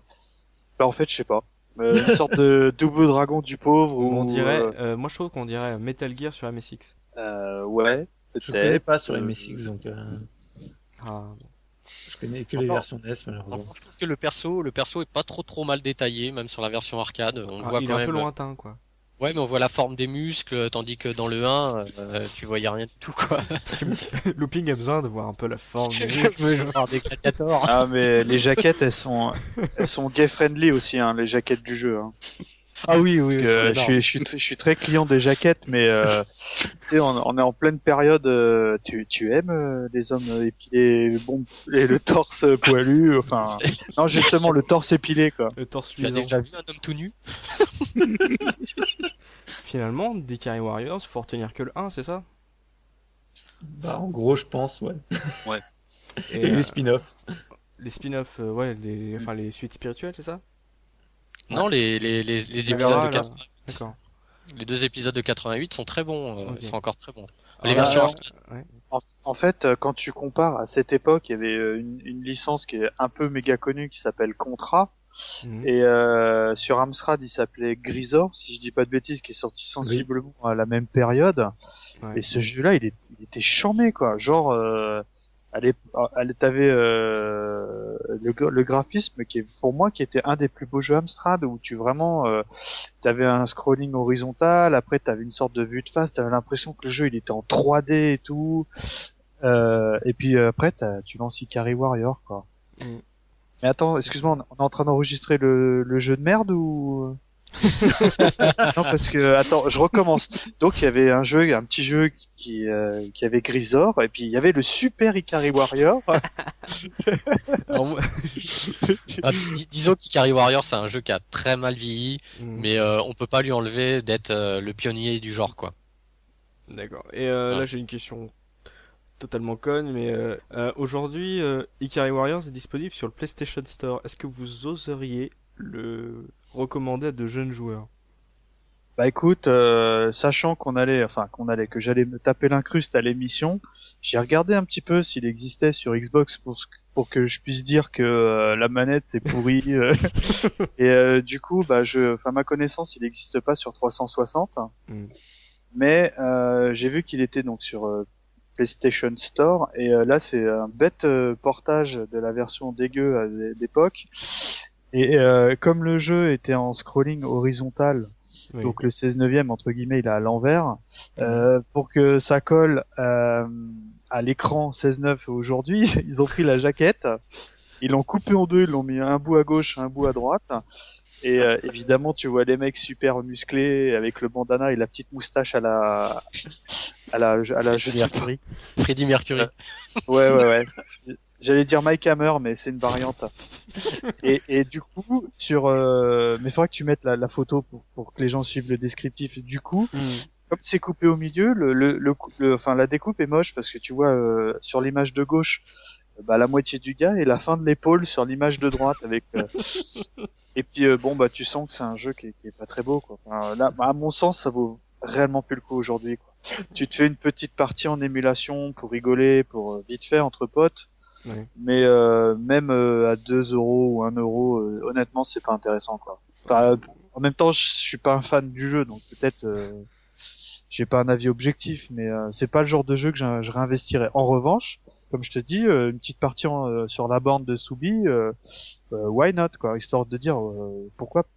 Bah en fait, je sais pas. Euh, une sorte de [LAUGHS] double dragon du pauvre ou on dirait, euh, euh, moi je trouve qu'on dirait Metal Gear sur MSX. euh, ouais, Je connais pas sur euh, MSX, donc euh, Ah, je connais que les versions NES malheureusement. Je trouve que le perso, le perso est pas trop trop mal détaillé, même sur la version arcade. On le Ah, voit il est un peu lointain quoi. Ouais, mais on voit la forme des muscles, tandis que dans le 1, euh, tu voyais rien du tout quoi. [LAUGHS] Looping a besoin de voir un peu la forme des Je muscles. veux voir des gladiators. Ah mais les jaquettes, elles sont, elles sont gay friendly aussi, hein, les jaquettes du jeu. Hein. Ah oui, oui, je, suis, je, suis, je suis très client des jaquettes, mais euh, [LAUGHS] tu sais, on, on est en pleine période. euh, tu, tu aimes euh, les hommes épilés, bon, et le torse poilu, enfin, [LAUGHS] non justement le torse épilé quoi. Le torse Tu as luisant. déjà vu un homme tout nu [LAUGHS] Finalement, Ikari Warriors, faut retenir que le 1, c'est ça? Bah en gros, je pense, ouais. Et, Et euh, les spin-offs. les spin-offs, euh, ouais, les, enfin les suites spirituelles, c'est ça? Non, les les les, les épisodes de là. 80 D'accord. les deux épisodes de 88 sont très bons, euh, ils sont encore très bons. Alors Les là, versions euh, arcade. ouais. En, en fait, euh, quand tu compares à cette époque, il y avait euh, une, une licence qui est un peu méga connue qui s'appelle Contra, Mhm. et euh, sur Amstrad il s'appelait Grisor, si je dis pas de bêtises, qui est sorti sensiblement à la même période. Ouais. Et ce jeu-là, il, est, il était charmé, quoi. Genre, euh, elle est, elle t'avais euh, le, le graphisme qui est pour moi qui était un des plus beaux jeux Amstrad où tu vraiment euh, t'avais un scrolling horizontal, après t'avais une sorte de vue de face, t'avais l'impression que le jeu il était en 3D et tout, euh, et puis euh, après t'as- tu lances Ikari Warrior quoi. Mm. Mais attends, excuse-moi, on on est en train d'enregistrer le, le jeu de merde ou? [LAUGHS] Non parce que attends, je recommence. Donc il y avait un jeu, un petit jeu qui euh, qui avait Grisor et puis il y avait le Super Ikari Warrior. [LAUGHS] Alors, moi- [LAUGHS] Ah, dis- dis- disons qu'Ikari Warrior, c'est un jeu qui a très mal vieilli, Mm. mais euh, on peut pas lui enlever d'être euh, le pionnier du genre, quoi. D'accord. Et euh, Ouais. là, j'ai une question totalement conne, mais euh, euh, aujourd'hui, euh, Ikari Warriors est disponible sur le PlayStation Store. Est-ce que vous oseriez le recommander à de jeunes joueurs Bah écoute, euh, sachant qu'on allait, enfin qu'on allait, que j'allais me taper l'incruste à l'émission, j'ai regardé un petit peu s'il existait sur Xbox pour ce- pour que je puisse dire que euh, la manette c'est pourri. euh, [LAUGHS] et euh, du coup, bah je, enfin ma connaissance, il n'existe pas sur 360, Mm. mais euh, j'ai vu qu'il était donc sur euh, PlayStation Store et euh, là c'est un bête portage de la version dégueu d'époque. Et euh, comme le jeu était en scrolling horizontal, Oui. donc le 16 neuvième entre guillemets il est à l'envers euh, pour que ça colle euh, à l'écran 16 9 aujourd'hui [LAUGHS] ils ont pris la jaquette ils l'ont coupé en deux ils l'ont mis un bout à gauche un bout à droite et euh, évidemment tu vois les mecs super musclés avec le bandana et la petite moustache à la à la à la. Freddie Mercury. Ouais, ouais, ouais. [LAUGHS] J'allais dire Mike Hammer, mais c'est une variante. [LAUGHS] Et, et du coup, sur, euh, mais faudrait que tu mettes la, la photo pour, pour que les gens suivent le descriptif. Du coup, Mm. comme c'est coupé au milieu, le, le, le, enfin la découpe est moche parce que tu vois euh, sur l'image de gauche, euh, bah, la moitié du gars et la fin de l'épaule sur l'image de droite avec. euh, [LAUGHS] et puis euh, bon bah tu sens que c'est un jeu qui est, qui est pas très beau quoi. Enfin, là, bah, à mon sens, ça vaut réellement plus le coup aujourd'hui quoi. Tu te fais une petite partie en émulation pour rigoler, pour euh, vite fait entre potes. Mais euh, même euh, à 2 euros ou 1 euro, euh, honnêtement, c'est pas intéressant quoi. En même temps, je suis pas un fan du jeu, donc peut-être euh, j'ai pas un avis objectif, mais euh, c'est pas le genre de jeu que je, réinvestirais. En revanche, comme je te dis, une petite partie en, sur la borne de Soubi, why not quoi, histoire de dire euh,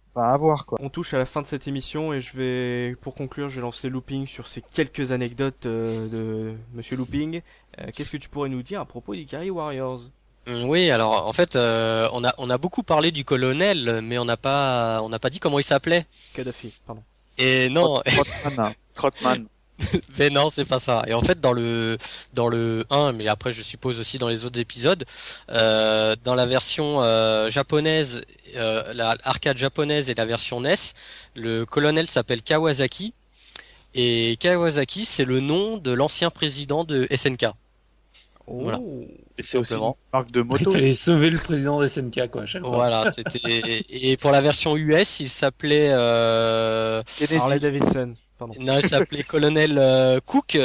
pas avoir quoi. On touche à la fin de cette émission et je vais, pour conclure, je vais lancer Looping sur ces quelques anecdotes euh, de Monsieur Looping. Euh, Qu'est-ce que tu pourrais nous dire à propos d'Ikari Warriors? Mm, Oui, alors en fait, euh, on a on a beaucoup parlé du colonel, mais on n'a pas on n'a pas dit comment il s'appelait. Kadhafi, pardon. Et non, Trotman, [LAUGHS] Trotman. [LAUGHS] mais non, c'est pas ça. Et en fait, dans le dans le 1, mais après je suppose aussi dans les autres épisodes, euh, dans la version euh, japonaise, euh, la arcade japonaise et la version NES, le colonel s'appelle Kawasaki. Et Kawasaki, c'est le nom de l'ancien président de SNK. Oh. Voilà. C'est aussi une marque de Il moto. fallait sauver le président des SNK, quoi, à chaque fois. Voilà, c'était et pour la version US, il s'appelait euh. Harley Davidson, pardon. non, il s'appelait [LAUGHS] Colonel euh, Cook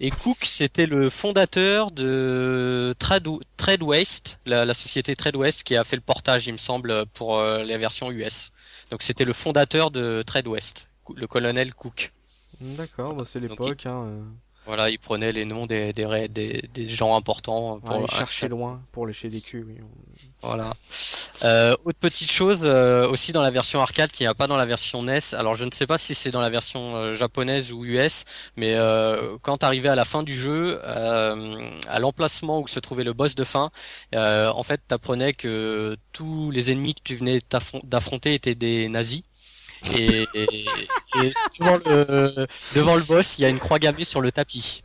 et Cook c'était le fondateur de Trade Trade West, la, la société Trade West qui a fait le portage, il me semble, pour euh, la version US. Donc c'était le fondateur de Trade West, le colonel Cook. D'accord, bah c'est l'époque. Hein, euh, Voilà, il prenait les noms des des, ré- des, des gens importants pour aller chercher loin pour lécher des culs. Oui. Voilà. Euh, autre petite chose euh, aussi dans la version arcade qui n'y a pas dans la version NES. Alors je ne sais pas si c'est dans la version euh, japonaise ou US, mais euh, quand arrivé à la fin du jeu, euh, à l'emplacement où se trouvait le boss de fin, en fait t'apprenais que tous les ennemis que tu venais d'affronter étaient des nazis. Et, et, et devant, le, devant le boss, il y a une croix gammée sur le tapis.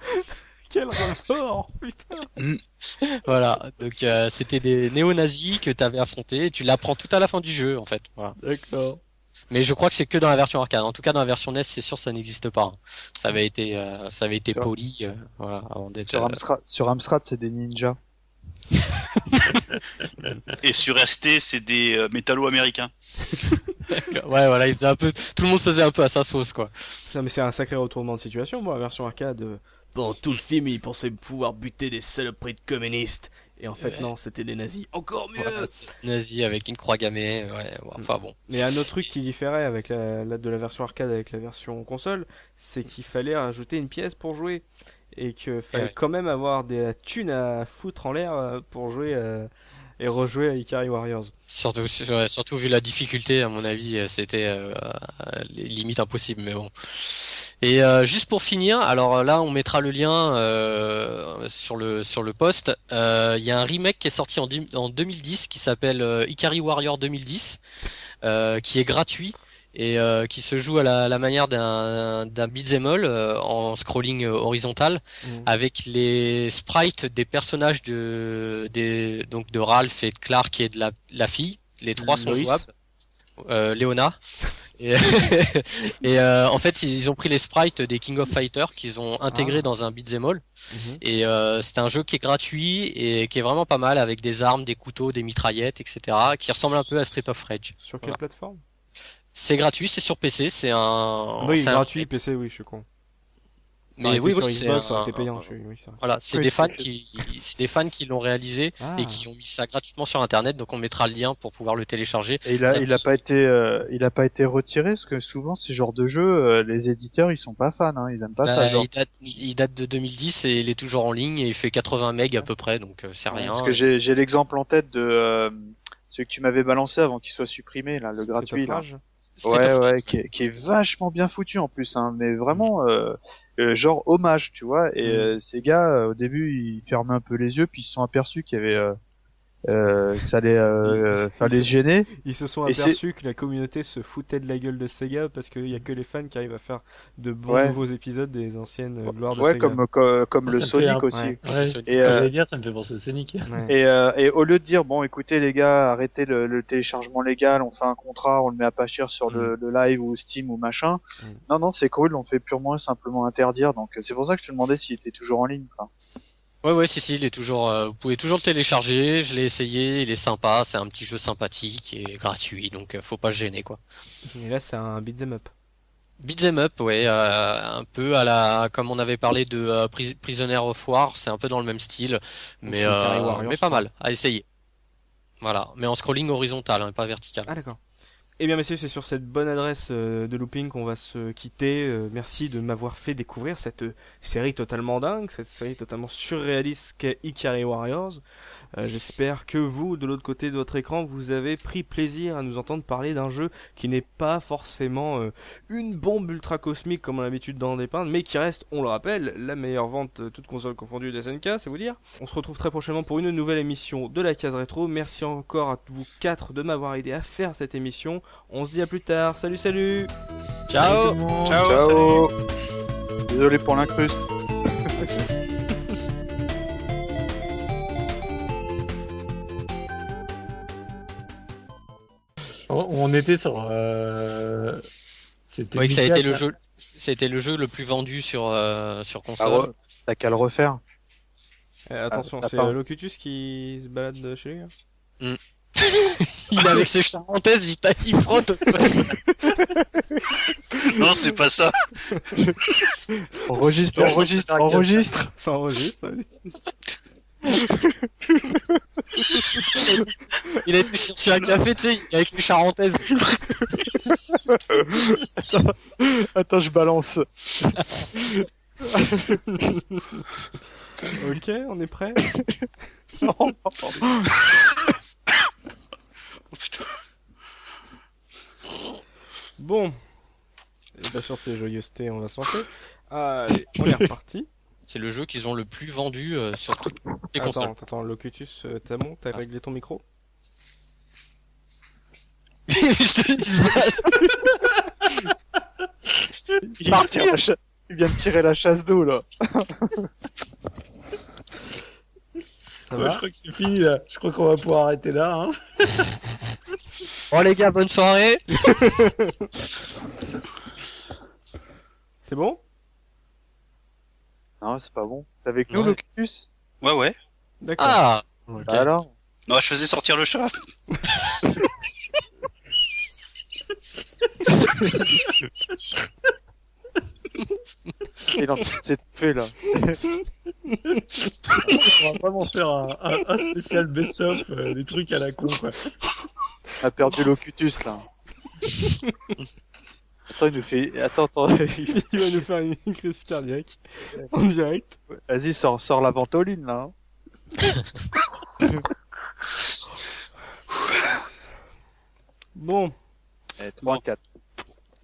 Quel rapport Putain [LAUGHS] Voilà, donc euh, c'était des néo-nazis que tu avais affrontés et tu l'apprends tout à la fin du jeu en fait. Voilà. D'accord. Mais je crois que c'est que dans la version arcade. En tout cas, dans la version NES, c'est sûr, ça n'existe pas. Ça avait été, euh, ça avait été Sur- poli, euh, voilà, avant d'être. Sur euh, Amstrad, sur Amstrad, c'est des ninjas. [LAUGHS] Et sur ST, c'est des euh, métallos américains. Ouais, voilà, il faisait un peu, tout le monde faisait un peu à sa sauce, quoi. Non mais c'est un sacré retournement de situation, moi, la version arcade. Pendant tout le film, il pensait pouvoir buter des saloperies de communistes. Et en fait, non, c'était des nazis. Encore mieux Voilà, c'était nazi avec une croix gammée, ouais, bon, enfin bon. Mais un autre truc qui différait avec la, la- de la version arcade avec la version console, c'est qu'il fallait rajouter une pièce pour jouer. et que fallait Ouais. quand même avoir des thunes à foutre en l'air euh, pour jouer euh, et rejouer à Ikari Warriors. Surtout, surtout vu la difficulté, à mon avis, euh, c'était euh, euh, limite impossible, mais bon. Et juste pour finir, alors là, on mettra le lien sur le sur le post. Il y a un remake qui est sorti en, en 2010 qui s'appelle Ikari Warrior 2010, euh, qui est gratuit et euh, qui se joue à la, la manière d'un d'un beat'em all euh, en scrolling euh, horizontal Mhm. avec les sprites des personnages de des donc de Ralph et de Clark et de la, la fille. Les trois sont jouables. Euh, Léona. Et, [LAUGHS] et, euh, en fait, ils ont pris les sprites des King of Fighters qu'ils ont intégrés Ah. dans un beat'em all. Mhm. Et euh, c'est un jeu qui est gratuit et qui est vraiment pas mal avec des armes, des couteaux, des mitraillettes, etc. qui ressemble un peu à Street of Rage. Sur quelle Voilà. plateforme? C'est gratuit, c'est sur PC, c'est un. Oui, c'est un- gratuit, PC, oui, je suis con. Mais oui, oui, c'est un- oui, vrai. Voilà, c'est Oui, des fans qui, c'est des fans qui l'ont réalisé Ah. et qui ont mis ça gratuitement sur internet, donc on mettra le lien pour pouvoir le télécharger. Et il a, Ça, il a pas été, euh, il a pas été retiré parce que souvent ces genres de jeux, euh, les éditeurs ils sont pas fans, hein, ils aiment pas Bah, ça. Genre. il, date, il date de 2010 et il est toujours en ligne et il fait 80 MB à peu près, donc euh, c'est rien. Parce que j'ai, j'ai l'exemple en tête de euh, celui que tu m'avais balancé avant qu'il soit supprimé là, le gratuit là. Ouais ouais, qui est, qui est vachement bien foutu en plus, hein, mais vraiment euh, euh, genre hommage, tu vois. Et Mm. euh, ces gars euh, au début ils fermaient un peu les yeux, puis ils se sont aperçus qu'il y avait euh, euh, que ça allait euh, euh, Ils les se- gêner. Ils se sont aperçus que la communauté se foutait de la gueule de Sega parce qu'il y a que les fans qui arrivent à faire de bons Ouais. nouveaux épisodes des anciennes euh, gloires de Ouais, Sega. comme comme, comme Ça le Sonic aussi. ouais. Ouais, Et, c'est ce que euh, j'allais dire, ça me fait penser au Sonic. Ouais. Et, euh, et au lieu de dire bon écoutez les gars arrêtez le, le téléchargement légal on fait un contrat on le met à pas cher sur le, le live ou Steam ou machin Mm. non non c'est cool on fait purement et simplement interdire donc euh, c'est pour ça que je te demandais s'il était toujours en ligne quoi. Ouais, ouais, si, si, il est toujours. euh, vous pouvez toujours le télécharger. Je l'ai essayé, il est sympa. C'est un petit jeu sympathique et gratuit, donc euh, faut pas se gêner, quoi. Et là, c'est un beat'em up. Beat'em up, ouais, euh, un peu à la, comme on avait parlé de euh, Pris- Prisoner of War, c'est un peu dans le même style, mais euh, mais pas mal à essayer. Voilà, mais en scrolling horizontal, hein, pas vertical. Ah d'accord. Eh bien messieurs, c'est sur cette bonne adresse euh, de Looping qu'on va se quitter. Euh, merci de m'avoir fait découvrir cette euh, série totalement dingue, cette série totalement surréaliste qu'est Ikari Warriors. Euh, J'espère que vous, de l'autre côté de votre écran, vous avez pris plaisir à nous entendre parler d'un jeu qui n'est pas forcément euh, une bombe ultra cosmique comme on a l'habitude d'en dépeindre, mais qui reste, on le rappelle, la meilleure vente, euh, toute console confondue des SNK, c'est vous dire. On se retrouve très prochainement pour une nouvelle émission de la case rétro. Merci encore à vous quatre de m'avoir aidé à faire cette émission. On se dit à plus tard. Salut, salut Ciao! Ciao, Ciao désolé pour l'incruste [LAUGHS] On, était sur. Euh... C'était Oui, que ça a été 2004, le jeu, été le jeu le plus vendu sur, euh, sur Ah console. ouais, t'as qu'à le refaire Euh, Attention, Ah, c'est euh, Locutus qui se balade chez lui. hein [LAUGHS] Il avec ses charentaises, il, il frotte. [LAUGHS] Non, c'est pas ça. enregistre enregistre enregistre Ça enregistre. [LAUGHS] il a été chercher un café, tu sais, avec les charentaises. [LAUGHS] attends je balance [LAUGHS] ok, on est prêt non, Oh, putain. Bon. Et bien sûr, c'est joyeuseté, on va se lancer. Allez, on est reparti. C'est le jeu qu'ils ont le plus vendu euh, sur toutes les consoles. Attends, attends, Locutus, euh, t'as bon T'as réglé ton micro [LAUGHS] Je te dis, il vient de tirer la cha- il vient de tirer la chasse d'eau là Ça Ouais, va je crois que c'est fini là. Je crois qu'on va pouvoir arrêter là. Hein. Bon les gars, bonne soirée. [LAUGHS] [LAUGHS] C'est bon? Non c'est pas bon t'es avec nous Ouais. Locus? Ouais, ouais. D'accord. Ah. Bah alors? Non, je faisais sortir le chat. il est en de s'étouffer là On va vraiment faire un, un, un spécial best-of, euh, des trucs à la con quoi. on a perdu Locutus là Attends, il nous fait. Attends, attends. [LAUGHS] Il va nous faire une crise cardiaque en direct. Vas-y, sors, sors la ventoline là. hein. [LAUGHS] Bon, Eh, 3, 4.